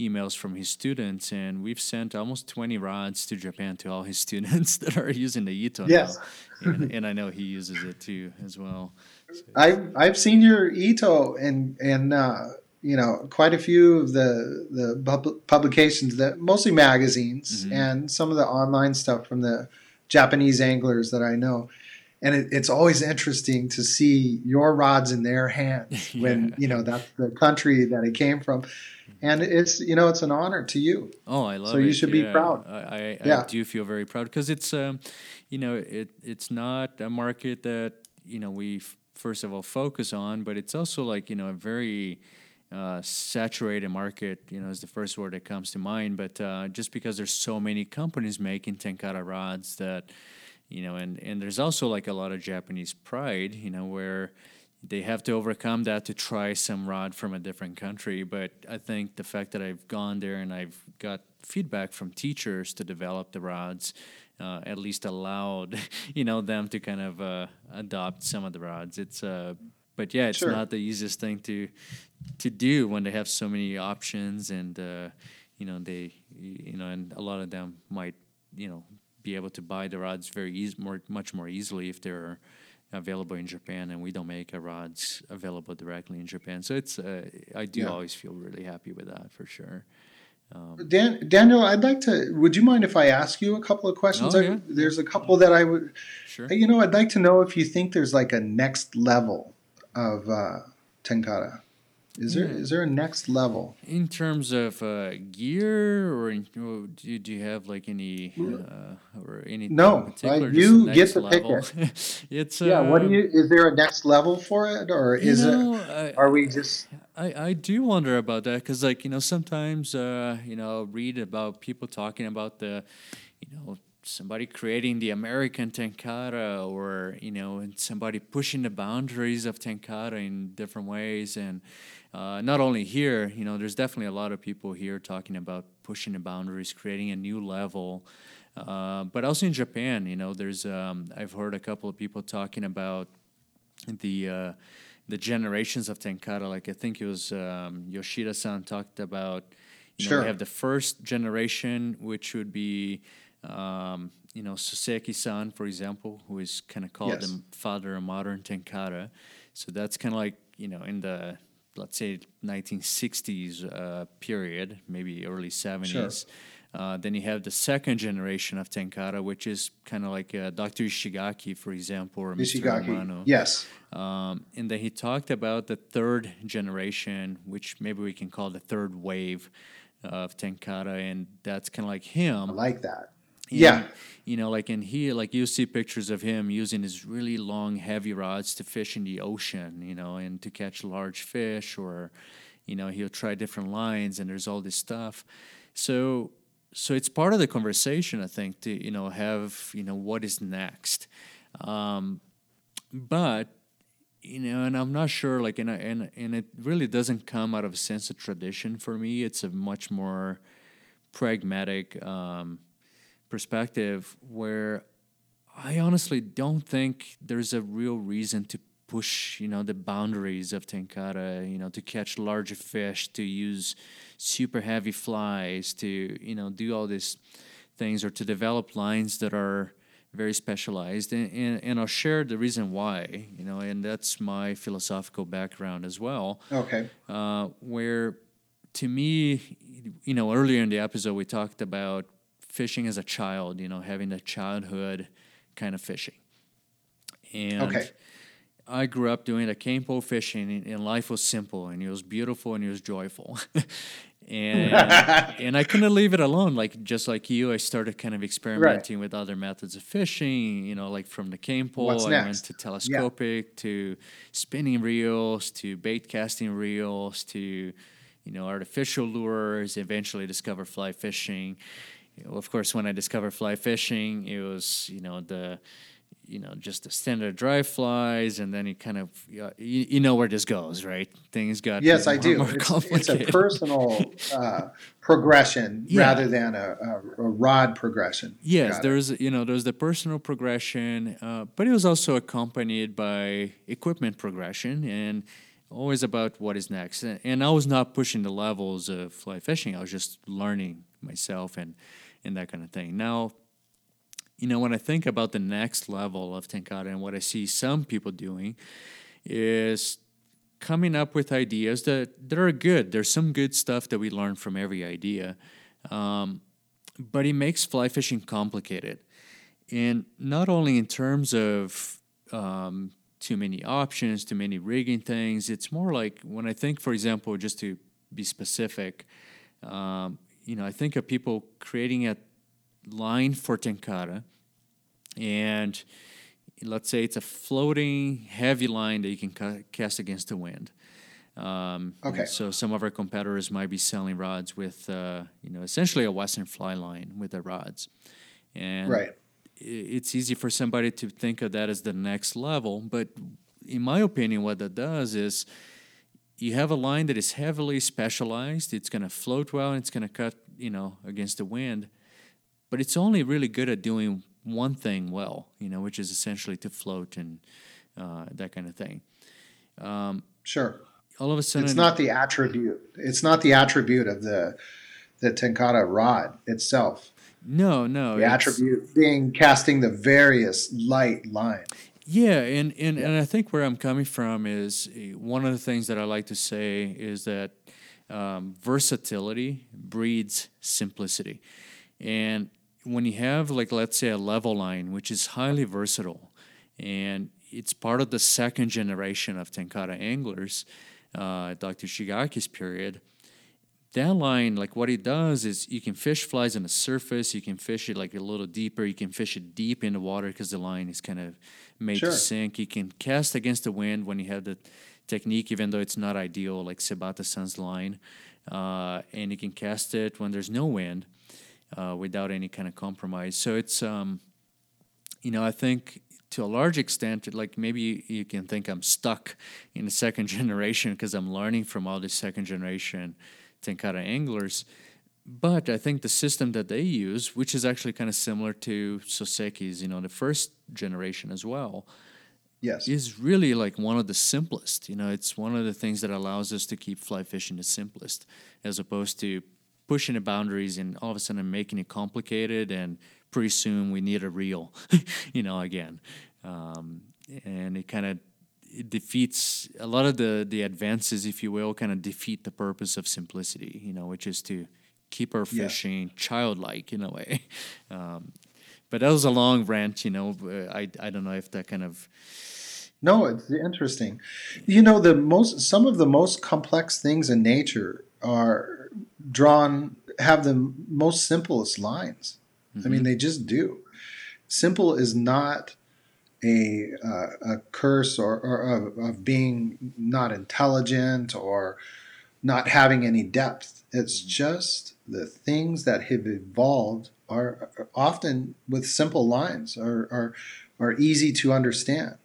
emails from his students, and we've sent almost 20 rods to Japan to all his <laughs> students that are using the Ito yes. and, <laughs> and, I know he uses it too as well. So. I've I've seen your Ito and and uh, you know quite a few of the the pub- publications that mostly magazines mm-hmm. and some of the online stuff from the Japanese anglers that I know. And it, it's always interesting to see your rods in their hands <laughs> when yeah. you know that's the country that it came from, and it's you know it's an honor to you. Oh, I love so it. So you should yeah. be proud. I, I, yeah. I, do feel very proud because it's um, you know it it's not a market that you know we f- first of all focus on, but it's also like you know a very uh, saturated market, you know, is the first word that comes to mind. But uh, just because there's so many companies making tenkara rods that, you know, and, and there's also like a lot of Japanese pride, you know, where they have to overcome that to try some rod from a different country. But I think the fact that I've gone there and I've got feedback from teachers to develop the rods, uh, at least allowed, <laughs> you know, them to kind of uh, adopt some of the rods. It's uh, but yeah, it's sure. not the easiest thing to to do when they have so many options and uh, you know they you know and a lot of them might you know be able to buy the rods very easy more much more easily if they're available in Japan and we don't make our rods available directly in Japan so it's uh, I do yeah. always feel really happy with that for sure um, Dan, Daniel, I'd like to. Would you mind if I ask you a couple of questions? Oh, yeah. I, there's a couple that I would. Sure. You know, I'd like to know if you think there's like a next level of uh, Tenkara? Is there is there a next level in terms of uh, gear, or in, do, you, do you have like any uh, or any? No, you get to pick it. <laughs> it's yeah. what do you? Is there a next level for it, or is know, it? I, are we just? I, I do wonder about that because like you know sometimes uh, you know read about people talking about the you know somebody creating the American Tenkara or you know somebody pushing the boundaries of Tenkara in different ways. And uh, not only here you know there's definitely a lot of people here talking about pushing the boundaries creating a new level. Uh, but also in Japan you know there's um, I've heard a couple of people talking about the uh, the generations of Tenkara. Like I think it was um, Yoshida-san talked about you know, we have the first generation which would be um, you know, Soseki-san, for example, who is kind of called yes. the father of modern tenkara. So that's kind of like you know in the let's say 1960s uh, period, maybe early 70s. Sure. Uh, then you have the second generation of tenkara, which is kind of like uh, Dr. Ishigaki, for example, or Ishigaki. Mr. Amano. Yes. Um, and then he talked about the third generation, which maybe we can call the third wave of tenkara, and that's kind of like him. I like that. Yeah. You know, like in here, like you see pictures of him using his really long, heavy rods to fish in the ocean, you know, and to catch large fish, or, you know, he'll try different lines, and there's all this stuff. So, so it's part of the conversation, I think, to you know have you know what is next, um, but you know, and I'm not sure, like, and and and it really doesn't come out of a sense of tradition for me. It's a much more pragmatic. Um, perspective where I honestly don't think there's a real reason to push you know the boundaries of tenkara you know to catch larger fish to use super heavy flies to you know do all these things or to develop lines that are very specialized. And, and, and, i'll share the reason why you know and that's my philosophical background as well. Okay. Uh, where to me you know earlier in the episode we talked about fishing as a child you know having the childhood kind of fishing and okay. I grew up doing the cane pole fishing, and, life was simple, and it was beautiful, and it was joyful. <laughs> and <laughs> and I couldn't leave it alone. Like just like you, I started kind of experimenting right. with other methods of fishing. You know, like from the cane pole, I went to telescopic, yeah. to spinning reels, to bait casting reels, to you know artificial lures. Eventually, discovered fly fishing. Of course, when I discovered fly fishing, it was you know the you know just the standard dry flies and then you kind of you, you, know where this goes right? Things got yes more, i do it's, it's, a personal uh, progression <laughs> yeah. rather than a, a, a, rod progression. Yes got there's it. you know there's the personal progression uh, but it was also accompanied by equipment progression and always about what is next. And, and i was not pushing the levels of fly fishing. I was just learning myself and and that kind of thing now you know, when I think about the next level of Tenkara and what I see some people doing is coming up with ideas that, that are good. There's some good stuff that we learn from every idea. Um, but it makes fly fishing complicated. And not only in terms of um, too many options, too many rigging things, it's more like when I think, for example, just to be specific, um, you know, I think of people creating a line for Tenkara, and let's say it's a floating heavy line that you can ca- cast against the wind. Um, okay. So some of our competitors might be selling rods with, uh, you know, essentially a Western fly line with the rods, and right. it's easy for somebody to think of that as the next level. But in my opinion, what that does is you have a line that is heavily specialized. It's going to float well. and It's going to cut, you know, against the wind but it's only really good at doing one thing well, you know, which is essentially to float and uh, that kind of thing. Um, sure. All of a sudden, it's not the attribute. It's not the attribute of the the Tenkara rod itself. No, no. The attribute being casting the various light line. Yeah, and, and, and I think where I'm coming from is eh, one of the things that I like to say is that um, versatility breeds simplicity. And when you have like let's say a level line which is highly versatile and it's part of the second generation of tenkara anglers uh, dr Ishigaki's period that line like what it does is you can fish flies on the surface you can fish it like a little deeper you can fish it deep in the water because the line is kind of made sure. to sink you can cast against the wind when you have the technique even though it's not ideal like Sebata San's line uh, and you can cast it when there's no wind uh, without any kind of compromise. So it's, um, you know, I think to a large extent, like maybe you can think I'm stuck in the second <laughs> generation because I'm learning from all these second generation Tenkara anglers. But I think the system that they use, which is actually kind of similar to Soseki's, you know, the first generation as well, yes, is really like one of the simplest. You know, it's one of the things that allows us to keep fly fishing the simplest, as opposed to pushing the boundaries and all of a sudden making it complicated and pretty soon we need a reel <laughs> you know again um, and it kind of it defeats a lot of the the advances if you will kind of defeat the purpose of simplicity you know which is to keep our fishing yeah. childlike in a way <laughs> um, but that was a long rant you know i i don't know if that kind of no it's interesting you know the most some of the most complex things in nature are drawn have the most simplest lines. Mm-hmm. I mean, mm-hmm. they just do. Simple is not a uh, a curse or, or of, of, being not intelligent or not having any depth. It's just the things that have evolved are, are often with simple lines are, are are easy to understand.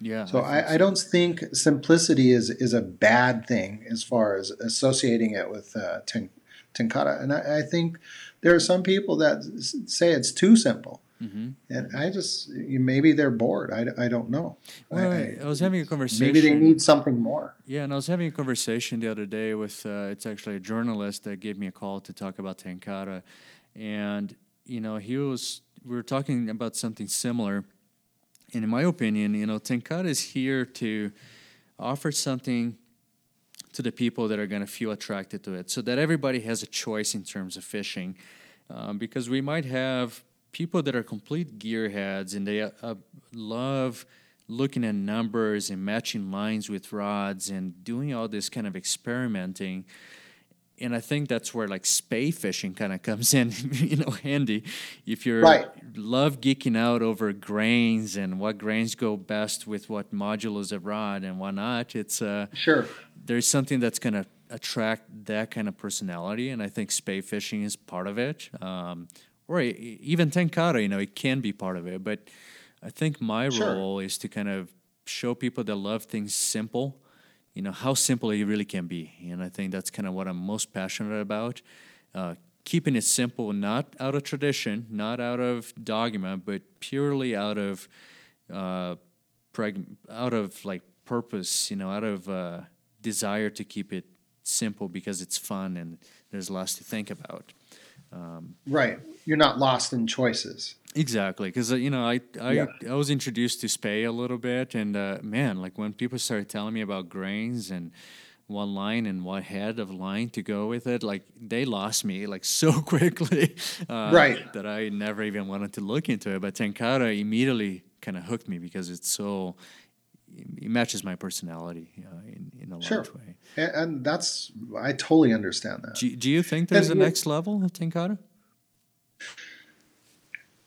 Yeah. So I, I, I, don't think simplicity is is a bad thing as far as associating it with uh, ten, Tenkara. And I, I, think there are some people that say it's too simple. Mm-hmm. And I just maybe they're bored. I, I don't know. Well, I, I, was having a conversation. Maybe they need something more. Yeah, and I was having a conversation the other day with uh, it's actually a journalist that gave me a call to talk about Tenkara, and you know he was we were talking about something similar. And in my opinion, you know, Tenkara is here to offer something to the people that are going to feel attracted to it, so that everybody has a choice in terms of fishing. Um, because we might have people that are complete gearheads and they uh, uh, love looking at numbers and matching lines with rods and doing all this kind of experimenting and I think that's where like spey fishing kind of comes in, <laughs> you know, handy. If you right. love geeking out over grains and what grains go best with what modulus of rod and why not, it's uh, sure there's something that's going to attract that kind of personality, and I think spey fishing is part of it. Um, or even tenkara, you know, it can be part of it. But I think my sure. role is to kind of show people that love things simple, you know, how simple it really can be. And I think that's kind of what I'm most passionate about. Uh, keeping it simple, not out of tradition, not out of dogma, but purely out of, uh, preg- out of like purpose, you know, out of uh, desire to keep it simple because it's fun and there's less to think about. Um, right. You're not lost in choices. Exactly, because uh, you know I I, yeah. I was introduced to spey a little bit, and uh, man, like when people started telling me about grains and one line and what head of line to go with it, like they lost me like so <laughs> quickly, uh, right? That I never even wanted to look into it. But Tenkara immediately kind of hooked me because it's so it matches my personality uh, in, in a sure. large way. And, and, that's I totally understand that. Do, do you think there's and, a next level of Tenkara?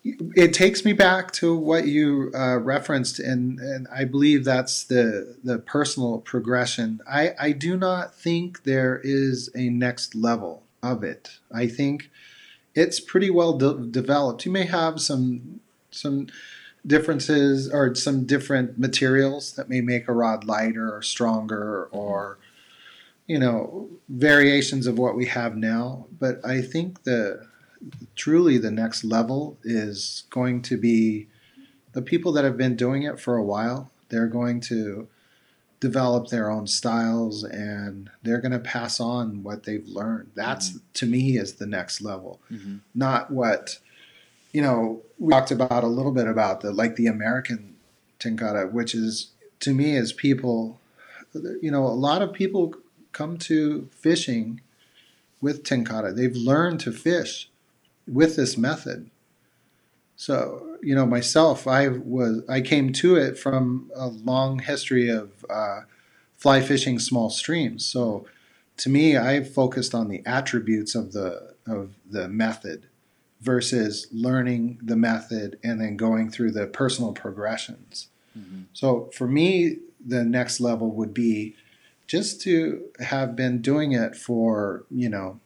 It takes me back to what you uh, referenced, and, and I believe that's the the personal progression. I, I do not think there is a next level of it. I think it's pretty well de- developed. You may have some some differences or some different materials that may make a rod lighter or stronger or you know variations of what we have now but i think the truly the next level is going to be the people that have been doing it for a while they're going to develop their own styles and they're going to pass on what they've learned that's mm-hmm. to me is the next level mm-hmm. not what you know, we talked about a little bit about the like the American tenkara, which is to me as people, you know, a lot of people come to fishing with tenkara. They've learned to fish with this method. So, you know, myself, I was I came to it from a long history of uh, fly fishing small streams. So, to me, I focused on the attributes of the of the method versus learning the method and then going through the personal progressions. Mm-hmm. So for me, the next level would be just to have been doing it for, you know,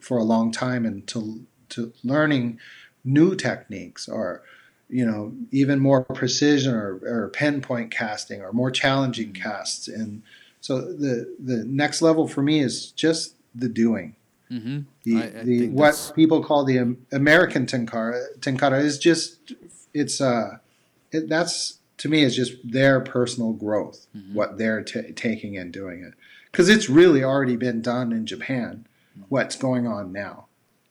for a long time and to, to learning new techniques or, you know, even more precision or, or pinpoint casting or more challenging mm-hmm. casts. And so the, the next level for me is just the doing Mm-hmm. The, I, I the what that's... people call the American tenkara, tenkara is just it's uh it, that's to me is just their personal growth, mm-hmm. what they're t- taking and doing it, because it's really already been done in Japan. Mm-hmm. What's going on now?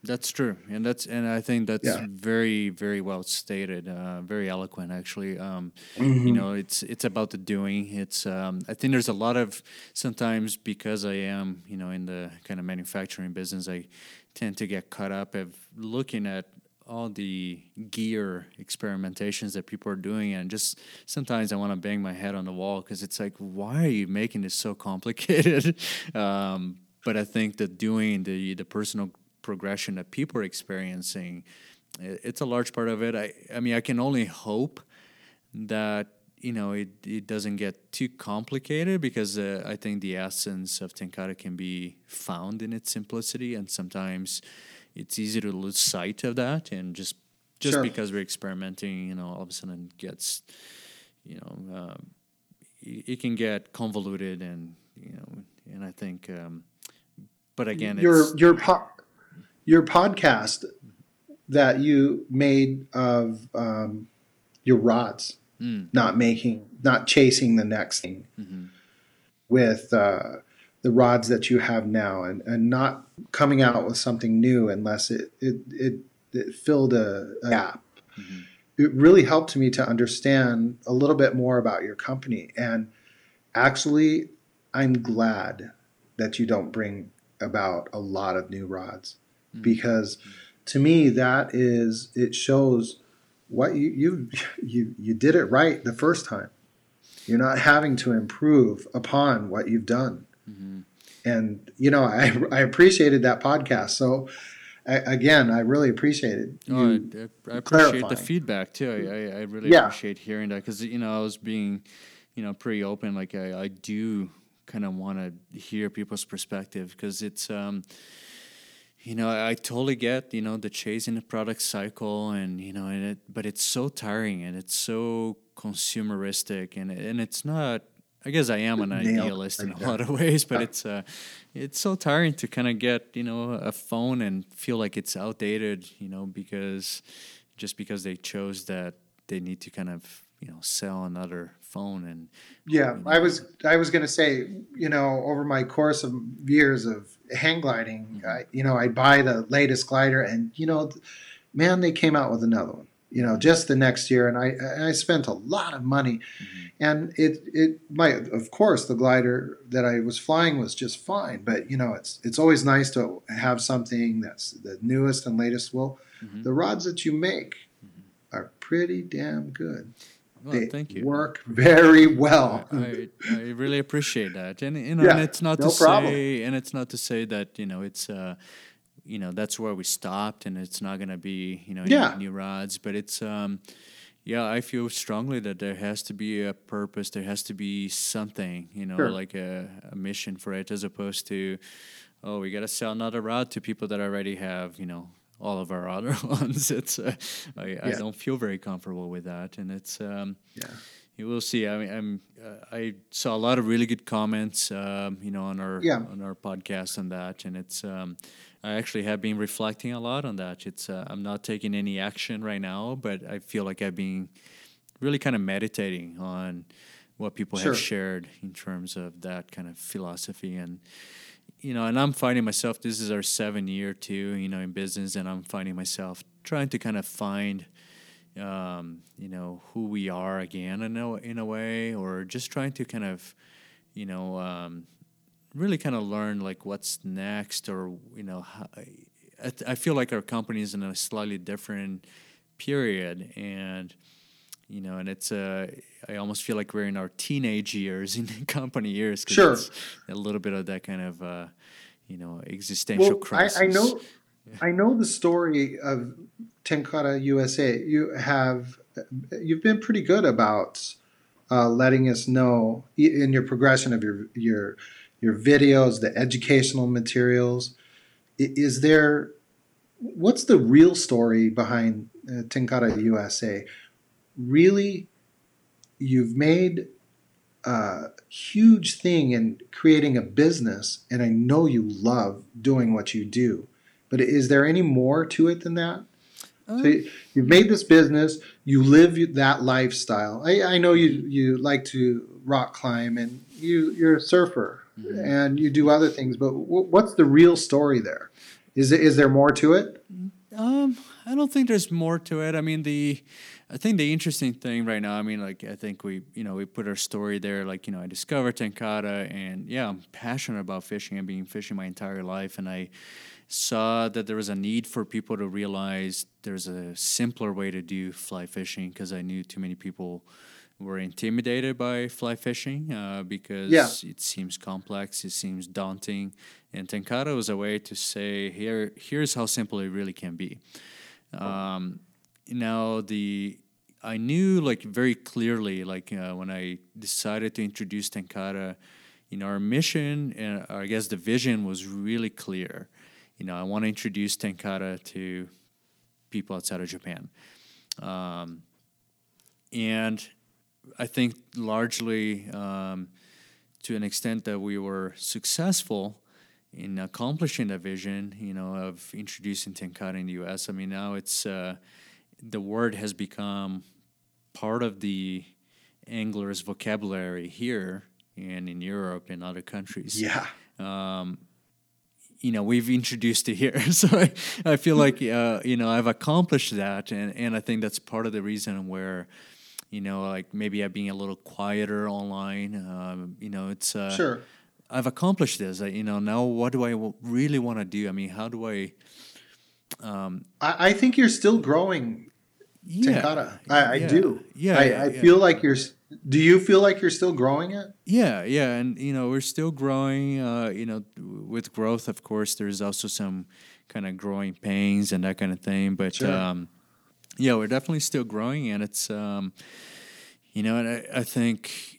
That's true, and that's and I think that's yeah. very very well stated, uh, very eloquent actually. Um, mm-hmm. You know, it's it's about the doing. It's um, I think there's a lot of sometimes because I am you know in the kind of manufacturing business, I tend to get caught up of looking at all the gear experimentations that people are doing and just sometimes i want to bang my head on the wall because it's like why are you making this so complicated <laughs> um, but i think that doing the the personal progression that people are experiencing, it's a large part of it. I, I mean, I can only hope that you know it, it doesn't get too complicated because uh, I think the essence of Tenkara can be found in its simplicity, and sometimes it's easy to lose sight of that, and just just sure. because we're experimenting, you know, all of a sudden gets, you know, uh, it, it, can get convoluted, and you know, and I think, um, but again, your your po- your podcast that you made of um, your rods, Mm. not making, not chasing the next thing hmm with uh, the rods that you have now, and, and not coming out with something new unless it it it, it filled a, a gap. hmm It really helped me to understand a little bit more about your company, and actually, I'm glad that you don't bring about a lot of new rods Mm. because to me that is it shows what you you <laughs> you you did it right the first time. You're not having to improve upon what you've done, hmm and you know I I appreciated that podcast. So I, again, I really appreciated you. Oh, I, I appreciate clarifying. the feedback too. I, I, I really Yeah. appreciate hearing that because you know I was being, you know, pretty open. Like I, I do kind of want to hear people's perspective because it's, um, you know, I, totally get you know the chasing the product cycle and you know and it, but it's so tiring and it's so consumeristic and and it's not. I guess I am an idealist in a lot of ways, but it's uh, it's so tiring to kind of get you know a phone and feel like it's outdated, you know, because just because they chose that they need to kind of you know sell another phone and Yeah, I was I was going to say, you know, over my course of years of hang gliding, mm-hmm. I, you know, I buy the latest glider, and you know, man, they came out with another one, you know, just the next year, and I and I spent a lot of money, mm-hmm. and it it my of course the glider that I was flying was just fine, but you know, it's it's always nice to have something that's the newest and latest. Well, Mhm. the rods that you make mm-hmm. are pretty damn good. Well, they thank you. work very well. I, I really appreciate that, and you know, and it's not no to problem. say, and it's not to say that you know it's, uh, you know, that's where we stopped, and it's not gonna be you know Yeah. new rods, but it's, um, yeah, I feel strongly that there has to be a purpose, there has to be something, you know, Sure. like a, a mission for it, as opposed to, oh, we gotta sell another rod to people that already have, you know. All of our other <laughs> ones. It's uh, I, I don't feel very comfortable with that, and it's um, Yeah. you will see. I mean, I'm, uh, I saw a lot of really good comments, um, you know, on our Yeah. on our podcast on that, and it's. Um, I actually have been reflecting a lot on that. It's. Uh, I'm not taking any action right now, but I feel like I've been really kind of meditating on what people Sure. have shared in terms of that kind of philosophy and you know and i'm finding myself this is our seven year too you know in business and i'm finding myself trying to kind of find um, you know who we are again in a, in a way or just trying to kind of you know um, really kind of learn like what's next or you know how, I, I feel like our company is in a slightly different period and you know and it's uh, i almost feel like we're in our teenage years in <laughs> company years 'cause Sure. it's a little bit of that kind of uh, you know existential Well, crisis I know, I know the story of Tenkara USA. You have, you've been pretty good about uh, letting us know in your progression of your your your videos, the educational materials. Is there, what's the real story behind uh, Tenkara USA? Really, you've made a huge thing in creating a business, and I know you love doing what you do. But is there any more to it than that? Um, So you- you've made this business, you live that lifestyle. I, I know you you like to rock climb, and you you're a surfer, Mhm. and you do other things. But w- what's the real story there? Is it, is there more to it? Um, I don't think there's more to it. I mean, the I think the interesting thing right now. I mean, like I think we you know we put our story there. Like you know, I discovered Tenkara, and yeah, I'm passionate about fishing. I've been fishing my entire life, and I saw that there was a need for people to realize there's a simpler way to do fly fishing because I knew too many people were intimidated by fly fishing uh, because Yeah. it seems complex, it seems daunting, and Tenkara was a way to say here here's how simple it really can be. Um, now the I knew like very clearly like uh, when I decided to introduce Tenkara, you know our mission and I guess the vision was really clear. You know I want to introduce Tenkara to people outside of Japan, um, and I think largely um, to an extent that we were successful in accomplishing the vision, you know, of introducing tenkara in the U.S. I mean, now it's uh, the word has become part of the angler's vocabulary here and in Europe and other countries. Yeah. Um, you know, we've introduced it here, <laughs> so I, I feel like uh, you know I've accomplished that, and and I think that's part of the reason where. You know, like maybe I'm being a little quieter online. Um, you know, it's uh, Sure. I've accomplished this. I, you know, now what do I really want to do? I mean, how do I? Um, I, I think you're still growing, yeah, Tenkara. I, I yeah, do. Yeah, I, I yeah. feel like you're. Do you feel like you're still growing it? Yeah, yeah, and you know we're still growing. Uh, you know, with growth, of course, there's also some kind of growing pains and that kind of thing. But Sure. um, yeah, we're definitely still growing, and it's um, you know, and I, I think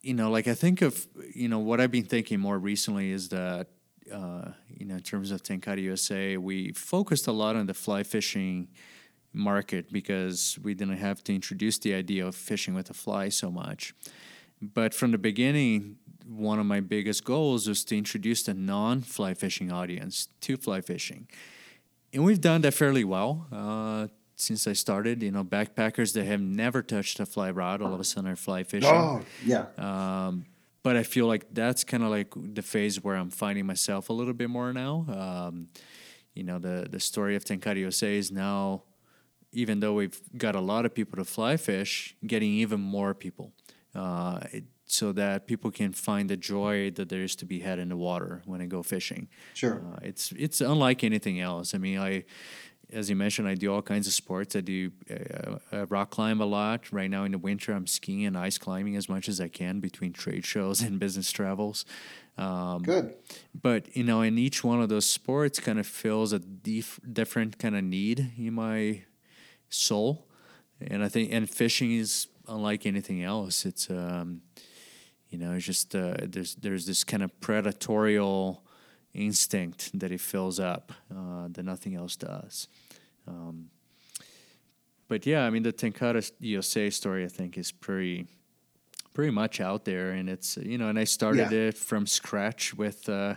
you know, like I think of you know what I've been thinking more recently is that uh, you know in terms of Tenkara USA, we focused a lot on the fly fishing market because we didn't have to introduce the idea of fishing with a fly so much. But from the beginning, one of my biggest goals was to introduce the non fly fishing audience to fly fishing. And we've done that fairly well uh, since I started. You know, backpackers that have never touched a fly rod all of a sudden are fly fishing. Oh, yeah. Um, but I feel like that's kind of like the phase where I'm finding myself a little bit more now. Um, you know, the the story of Tenkara USA is now, even though we've got a lot of people to fly fish, getting even more people, uh, it, so that people can find the joy that there is to be had in the water when they go fishing. Sure. Uh, it's it's unlike anything else. I mean, I, as you mentioned, I do all kinds of sports. I do uh, uh, rock climb a lot. Right now in the winter, I'm skiing and ice climbing as much as I can between trade shows <laughs> and business travels. Um, Good. but you know, in each one of those sports, kind of fills a dif- different kind of need in my soul, and I think and fishing is unlike anything else. It's um, you know, it's just uh, there's there's this kind of predatorial instinct that it fills up uh, that nothing else does. Um, but yeah, I mean the Tenkara USA story I think is pretty pretty much out there and it's you know and I started Yeah. it from scratch with uh,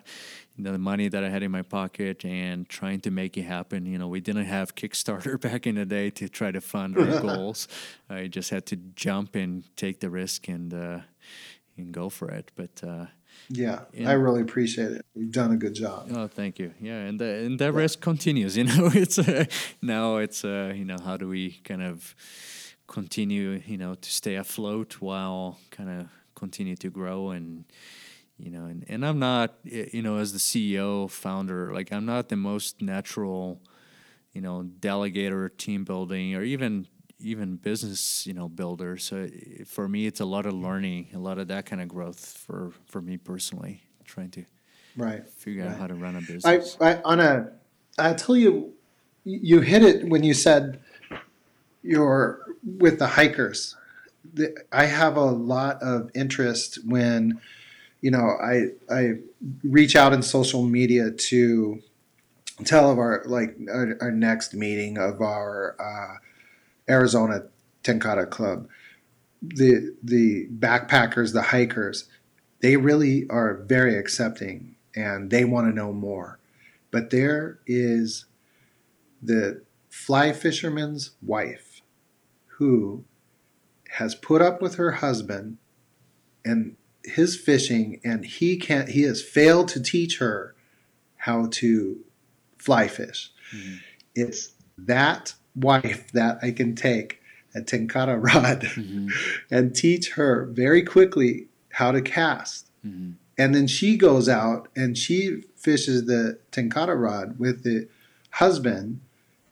you know the money that I had in my pocket and trying to make it happen. You know, we didn't have Kickstarter <laughs> back in the day to try to fund our <laughs> goals. I just had to jump and take the risk and uh, and go for it. But uh, Yeah, Yeah. I really appreciate it. You've done a good job. Oh, thank you. Yeah, and the, and that risk continues. <laughs> You know, it's uh, now it's uh, you know how do we kind of continue you know to stay afloat while kind of continue to grow and you know and, and I'm not you know as the CEO founder like I'm not the most natural you know delegator team building or even even business you know builder so for me it's a lot of learning a lot of that kind of growth for for me personally trying to Right. figure out how to run a business. I on a I tell you you hit it when you said you're with the hikers. The, I have a lot of interest when you know I I reach out in social media to tell of our like our, our next meeting of our uh, Arizona Tenkara Club. The the backpackers, the hikers, they really are very accepting and they want to know more. But there is the fly fisherman's wife who has put up with her husband and his fishing and he can't he has failed to teach her how to fly fish. Mhm. It's that wife that I can take a tenkara <laughs> rod Mhm. and teach her very quickly how to cast. Mhm. And then she goes out and she fishes the tenkara rod with the husband,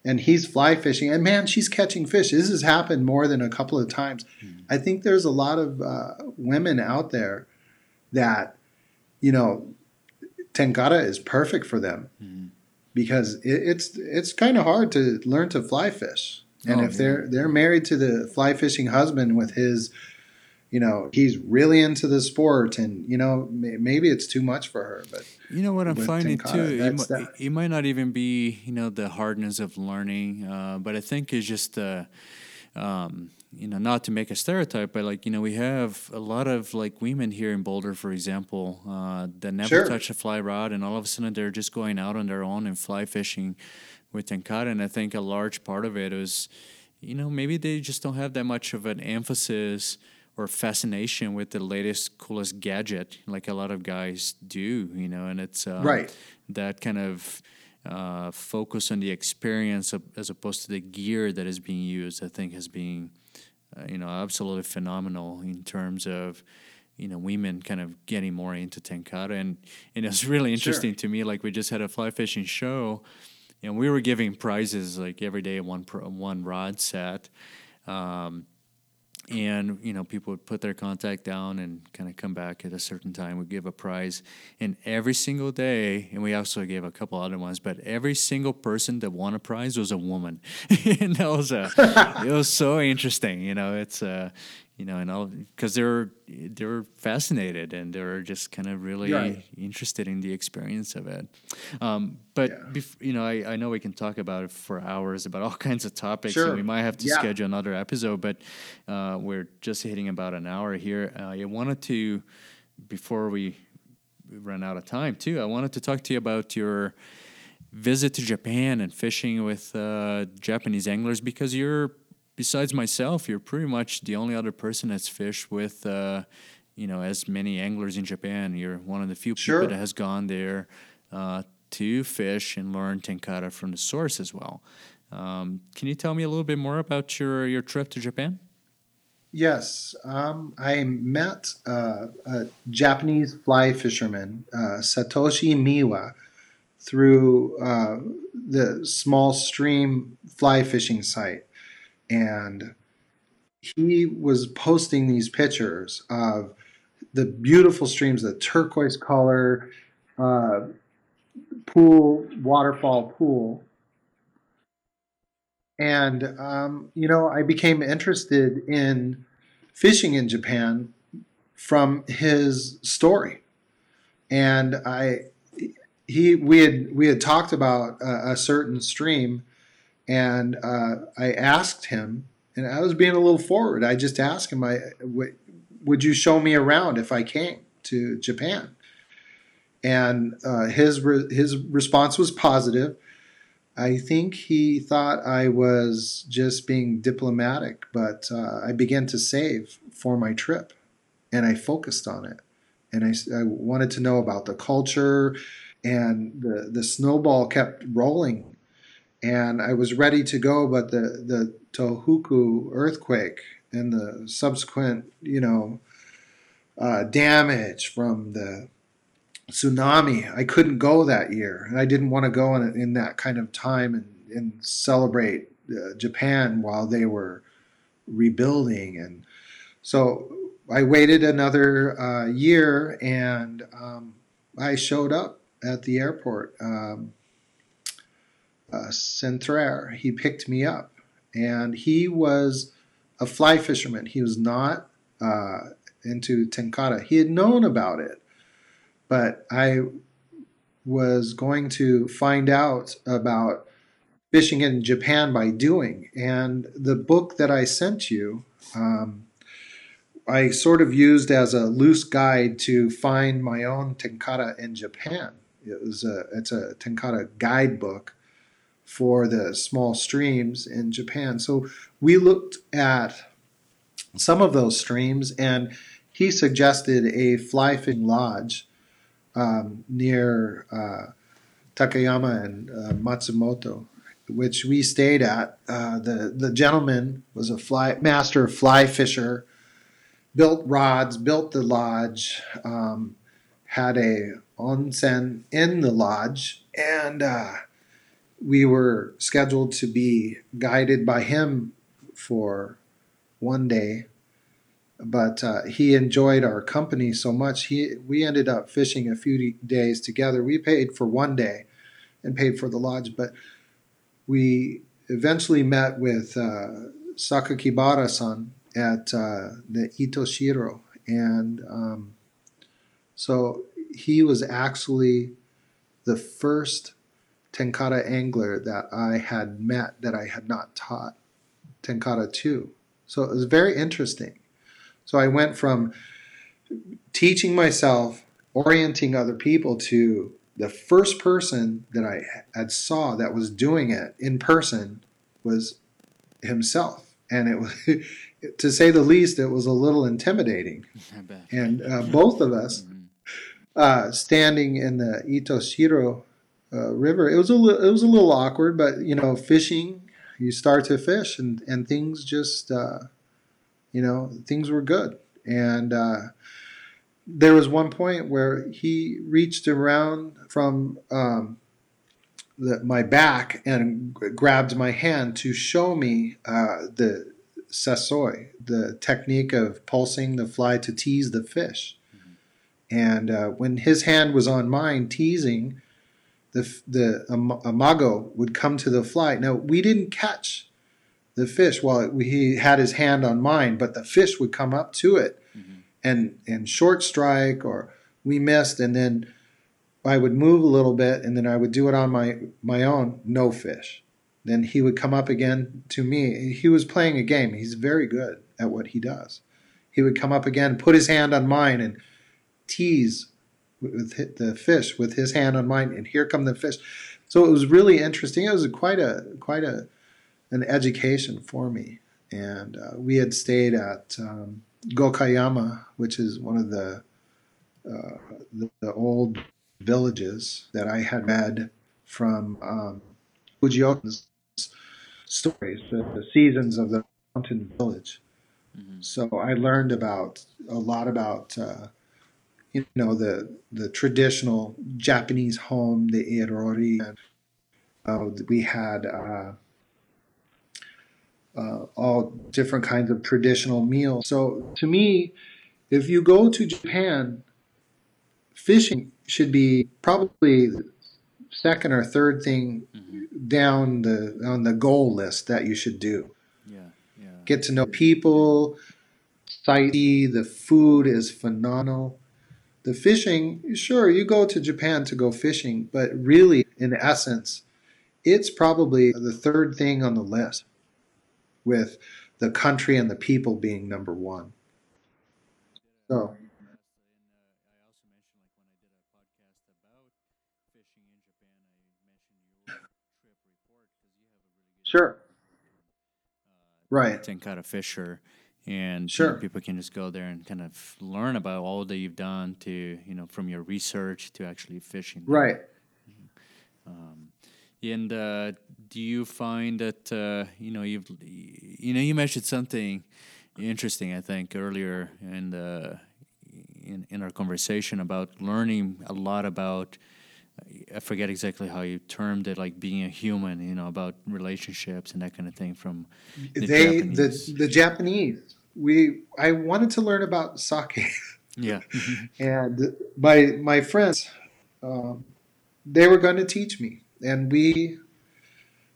and he's fly fishing. And man, she's catching fish. This has happened more than a couple of times. I think there's a lot of uh, women out there that, you know, tenkara is perfect for them Mhm. Because it, it's it's kind of hard to learn to fly fish. And Oh, if they're they're married to the fly fishing husband with his, you know, he's really into the sport, and you know may, maybe it's too much for her. But You know what I'm finding too. It, that. it might not even be you know the hardness of learning, uh, but I think it's just uh, um, you know, not to make a stereotype, but like you know, we have a lot of like women here in Boulder, for example, uh, that never Sure. touch a fly rod, and all of a sudden they're just going out on their own and fly fishing with tenkara. And I think a large part of it is, you know, maybe they just don't have that much of an emphasis or fascination with the latest coolest gadget like a lot of guys do you know and it's um, Right. that kind of uh, focus on the experience of, as opposed to the gear that is being used i think has been uh, you know absolutely phenomenal in terms of you know women kind of getting more into tenkara. And and it's really interesting to me like we just had a fly fishing show and we were giving prizes like every day one pro, one rod set. Um, and you know people would put their contact down and kind of come back at a certain time. We give a prize and every single day and we also gave a couple other ones but every single person that won a prize was a woman. <laughs> And that was a it was so interesting you know it's uh you know and all because they're they're fascinated and they're just kind of really Right. interested in the experience of it um, but Yeah. bef- you know I, I know we can talk about it for hours about all <laughs> kinds of topics Sure. and we might have to Yeah. schedule another episode but uh, we're just hitting about an hour here uh, i wanted to before we run out of time too i wanted to talk to you about your visit to japan and fishing with uh, japanese anglers because you're besides myself you're pretty much the only other person that's fished with uh, you know as many anglers in japan you're one of the few Sure. people that has gone there uh, to fish and learn tenkara from the source as well um, can you tell me a little bit more about your, your trip to japan Yes, um, I met uh, a Japanese fly fisherman, uh, Satoshi Miwa, through uh, the small stream fly fishing site. And he was posting these pictures of the beautiful streams, the turquoise color uh, pool, waterfall pool. And, um, you know, I became interested in fishing in Japan from his story. And I, he, we had, we had talked about a, a certain stream and uh, I asked him, and I was being a little forward. I just asked him, I, w- would you show me around if I came to Japan? And uh, his, re- his response was positive. I think he thought I was just being diplomatic, but uh, I began to save for my trip and I focused on it. And I wanted to know about the culture, and the, the snowball kept rolling. And I was ready to go, but the, the Tohoku earthquake and the subsequent, you know, uh, damage from the tsunami. I couldn't go that year, and I didn't want to go in, in that kind of time and, and celebrate uh, Japan while they were rebuilding. And so I waited another uh, year, and um, I showed up at the airport. Um, uh, Centrair, he picked me up, and he was a fly fisherman. He was not uh, into tenkara. He had known about it but I was going to find out about fishing in Japan by doing. And the book that I sent you, um, I sort of used as a loose guide to find my own tenkara in Japan. It was a it's a tenkara guidebook for the small streams in Japan. So we looked at some of those streams, and he suggested a fly fishing lodge um, near uh, Takayama and uh, Matsumoto, which we stayed at. Uh, the the gentleman was a fly master fly fisher, built rods, built the lodge, um, had a onsen in the lodge, and uh, we were scheduled to be guided by him for one day but uh, he enjoyed our company so much. He we ended up fishing a few days together. We paid for one day, and paid for the lodge, but we eventually met with uh, Sakakibara-san at uh, the Itoshiro, and um, so he was actually the first tenkara angler that I had met that I had not taught. Tenkara 2. So it was very interesting. So I went from teaching myself, orienting other people to the first person that I had saw that was doing it in person was himself. And it was, <laughs> to say the least, it was a little intimidating. <laughs> And uh, both of us, mm-hmm. uh, standing in the Itoshiro uh, River, it was a li- it was a little awkward, but you know, fishing, you start to fish, and and things just, uh, you know, things were good. And uh, there was one point where he reached around from um, the, my back and grabbed my hand to show me uh, the sasoi, the technique of pulsing the fly to tease the fish. Mm-hmm. And uh, when his hand was on mine, teasing, the the um, amago would come to the fly. Now we didn't catch the fish while he had his hand on mine, but the fish would come up to it and and short strike or we missed and then I would move a little bit and then I would do it on my my own no fish. Then he would come up again to me. He was playing a game. He's very good at what he does. He would come up again put his hand on mine and tease with the fish with his hand on mine and here come the fish so it was really interesting it was quite a quite a an education for me and uh, we had stayed at um, Gokayama, which is one of the, uh, the, the old villages that I had read from um, Fujioka's stories, the, the, seasons of the mountain village. Mm-hmm. So I learned about a lot about uh, you know the the traditional Japanese home, the irori. And, uh, we had uh, uh, all different kinds of traditional meals. So to me, if you go to Japan, fishing should be probably second or third thing mm-hmm. down the on the goal list that you should do. Yeah, yeah. Get to know people, sightsee. The food is phenomenal. The fishing, sure, you go to Japan to go fishing, but really, in essence, it's probably the third thing on the list with the country and the people being number one. So. Sure. Right. Tenkara Fisher, and sure. You know, people can just go there and kind of learn about all that you've done to you know from your research to actually fishing. Right. Mm-hmm. Um, and uh, do you find that uh, you know you've you know you mentioned something interesting I think earlier in the in, in our conversation about learning a lot about I forget exactly how you termed it like being a human you know about relationships and that kind of thing from the they Japanese. the the Japanese. We I wanted to learn about sake. <laughs> Yeah. And my my friends um, they were going to teach me. And we,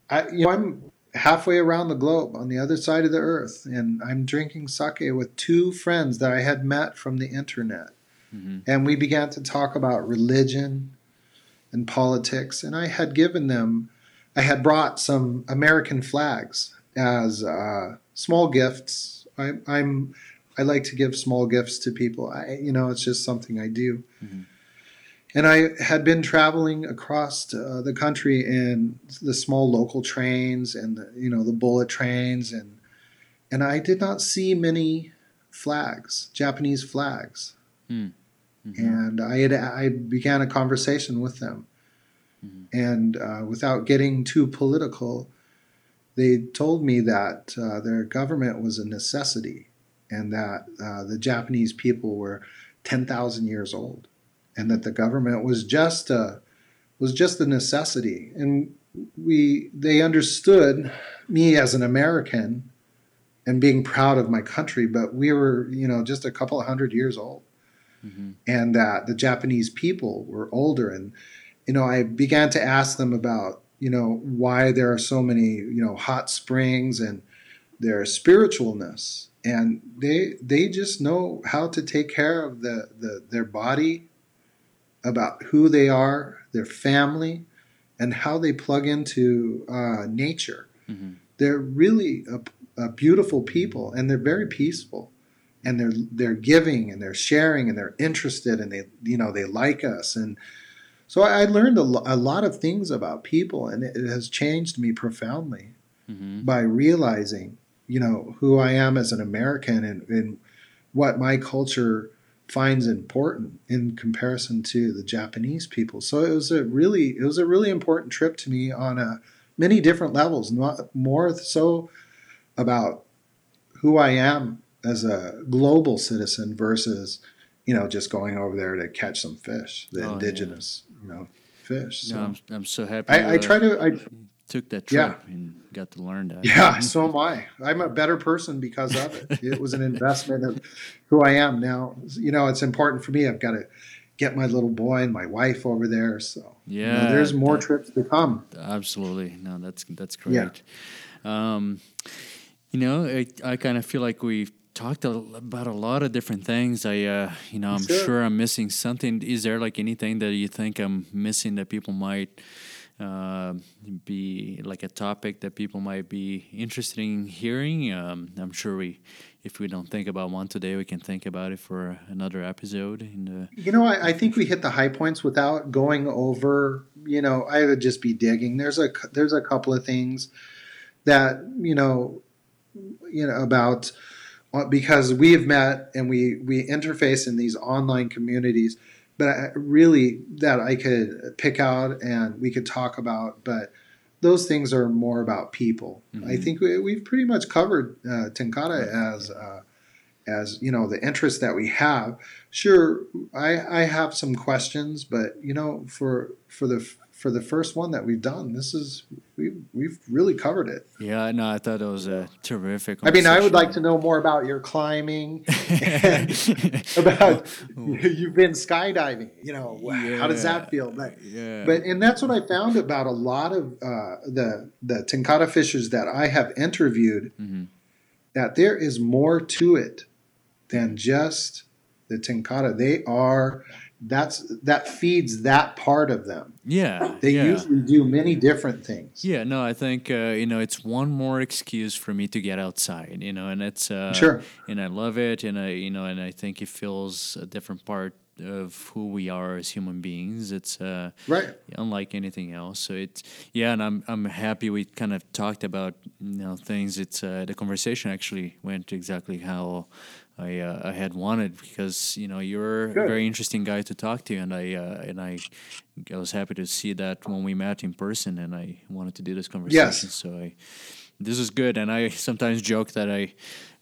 I, you know, I'm halfway around the globe on the other side of the earth, and I'm drinking sake with two friends that I had met from the internet, mm-hmm. and we began to talk about religion and politics, and I had given them, I had brought some American flags as uh, small gifts. I, I'm I like to give small gifts to people. I, you know, it's just something I do. Mm-hmm. And I had been traveling across uh, the country in the small local trains and the, you know the bullet trains and and I did not see many flags, Japanese flags. Mm. Mm-hmm. And I had I began a conversation with them, mm-hmm. and uh, without getting too political, they told me that uh, their government was a necessity, and that uh, the Japanese people were ten thousand years old and that the government was just a was just a necessity. And we they understood me as an American and being proud of my country, but we were you know just a couple of hundred years old, mm-hmm. and that the Japanese people were older. And you know I began to ask them about you know why there are so many you know hot springs and their spiritualness and they they just know how to take care of the, the their body about who they are, their family, and how they plug into uh, nature. Mm-hmm. They're really a uh, beautiful people, and they're very peaceful, and they're they're giving and they're sharing and they're interested and they you know they like us and so I learned a, lo- a lot of things about people, and it, has changed me profoundly hmm by realizing, you know, who I am as an American and, and what my culture finds important in comparison to the Japanese people. So it was a really, it was a really important trip to me on a many different levels. Not more so about who I am as a global citizen versus, you know, just going over there to catch some fish, the Oh, yeah. indigenous, you know, fish. So No, I'm, I'm so happy. I, I uh, try to, I, took that trip Yeah. and got to learn that. Yeah, <laughs> so am I. I'm a better person because of it. It was an investment of who I am now. You know, it's important for me. I've got to get my little boy and my wife over there. So you know, Yeah, there's more that- trips to come. Absolutely. No, that's that's great. Yeah. Um, you know, I, I kind of feel like we've talked a, about a lot of different things. I, uh, you know, I'm Sure. sure. I'm missing something. Is there like anything that you think I'm missing that people might uh, be like a topic that people might be interested in hearing? Um, I'm sure we, if we don't think about one today, we can think about it for another episode. In the You know, I, I think we hit the high points without going over. You know, I would just be digging. There's a there's a couple of things that you know, you know about uh, because we have met and we we interface in these online communities. But I, really, that I could pick out and we could talk about, but. Those things are more about people. I Mhm. think we, we've pretty much covered uh, Tenkara as uh, as you know the interest that we have sure i i have some questions but you know for for the for the first one that we've done this is we we've really covered it yeah, no, I thought it was a terrific. i mean i would like to know more about your climbing <laughs> <laughs> about <laughs> you've been skydiving you know how does that feel but yeah. but and that's what I found about a lot of uh, the the Tenkara fishers that I have interviewed. Mhm. That there is more to it than just the Tenkara. They are that's that feeds that part of them. yeah, They yeah. usually do many different things. Yeah, no, I think uh, you know it's one more excuse for me to get outside, you know, and it's uh, Sure. and I love it, and I you know, and I think it fills a different part of who we are as human beings. It's uh, Right. unlike anything else. So it's yeah, and I'm I'm happy we kind of talked about you know things. It's uh, the conversation actually went exactly how I uh, I had wanted because you know you're a very interesting guy to talk to, and I uh, and I I was happy to see that when we met in person, and I wanted to do this conversation. Yes. So I this is good, and I sometimes joke that I.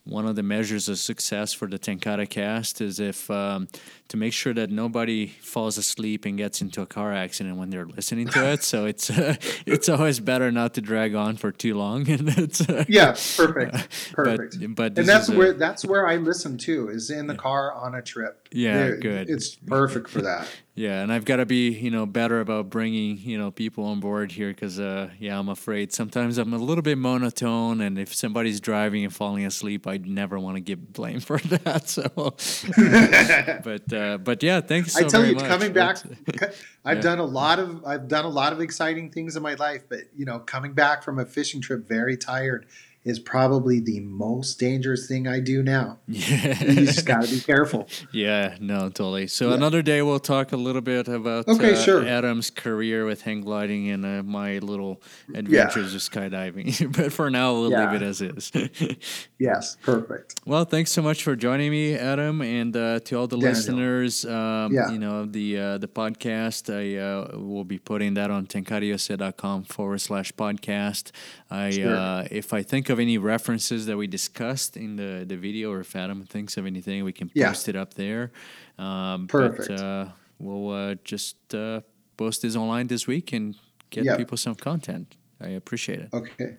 One of the measures of success for the Tenkara cast is if um, to make sure that nobody falls asleep and gets into a car accident when they're listening to it. So it's <laughs> uh, it's always better not to drag on for too long. <laughs> And it's uh, Yeah. Perfect. <laughs> Perfect. But, but and that's is a- where that's where I listen to is in the car on a trip. Yeah, There- good. It's perfect for that. Yeah, and I've got to be, you know, better about bringing, you know, people on board here because, uh, yeah, I'm afraid sometimes I'm a little bit monotone, and if somebody's driving and falling asleep, I'd never want to get blamed <laughs> for that. So, <laughs> but, uh, but yeah, thanks so much. I tell you, much. coming back, <laughs> I've Yeah. done a lot of I've done a lot of exciting things in my life, but you know, coming back from a fishing trip very tired is probably the most dangerous thing I do now. yeah, <laughs> You just got to be careful. Yeah, no, totally. So Yeah. another day we'll talk a little bit about Okay, uh, sure. Adam's career with hang gliding and uh, my little adventures with skydiving. <laughs> but for now, we'll Yeah. leave it as is. <laughs> Yes, perfect. well, thanks so much for joining me, Adam, and uh, to all the Daniel. listeners. Um, Yeah. You know the uh, the podcast. I uh, will be putting that on tenkarausa.com forward slash podcast. I Sure. uh, if I think of any references that we discussed in the the video, or if Adam thinks of anything, we can Yeah. post it up there. Um, Perfect. But, uh, we'll uh, just uh, post this online this week and get Yep. people some content. I appreciate it. Okay.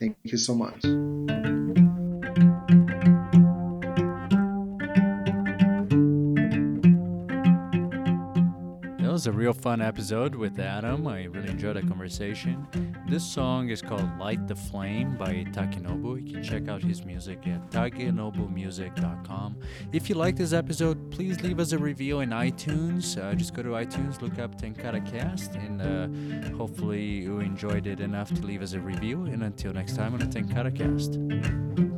Thank you so much. Was a real fun episode with Adam. I really enjoyed the conversation. This song is called Light the Flame by Takenobu. You can check out his music at takenobumusic.com. If you like this episode, please leave us a review in iTunes. Uh, just go to iTunes, look up Tenkara Cast, and uh, hopefully you enjoyed it enough to leave us a review. And until next time on the Tenkara Cast.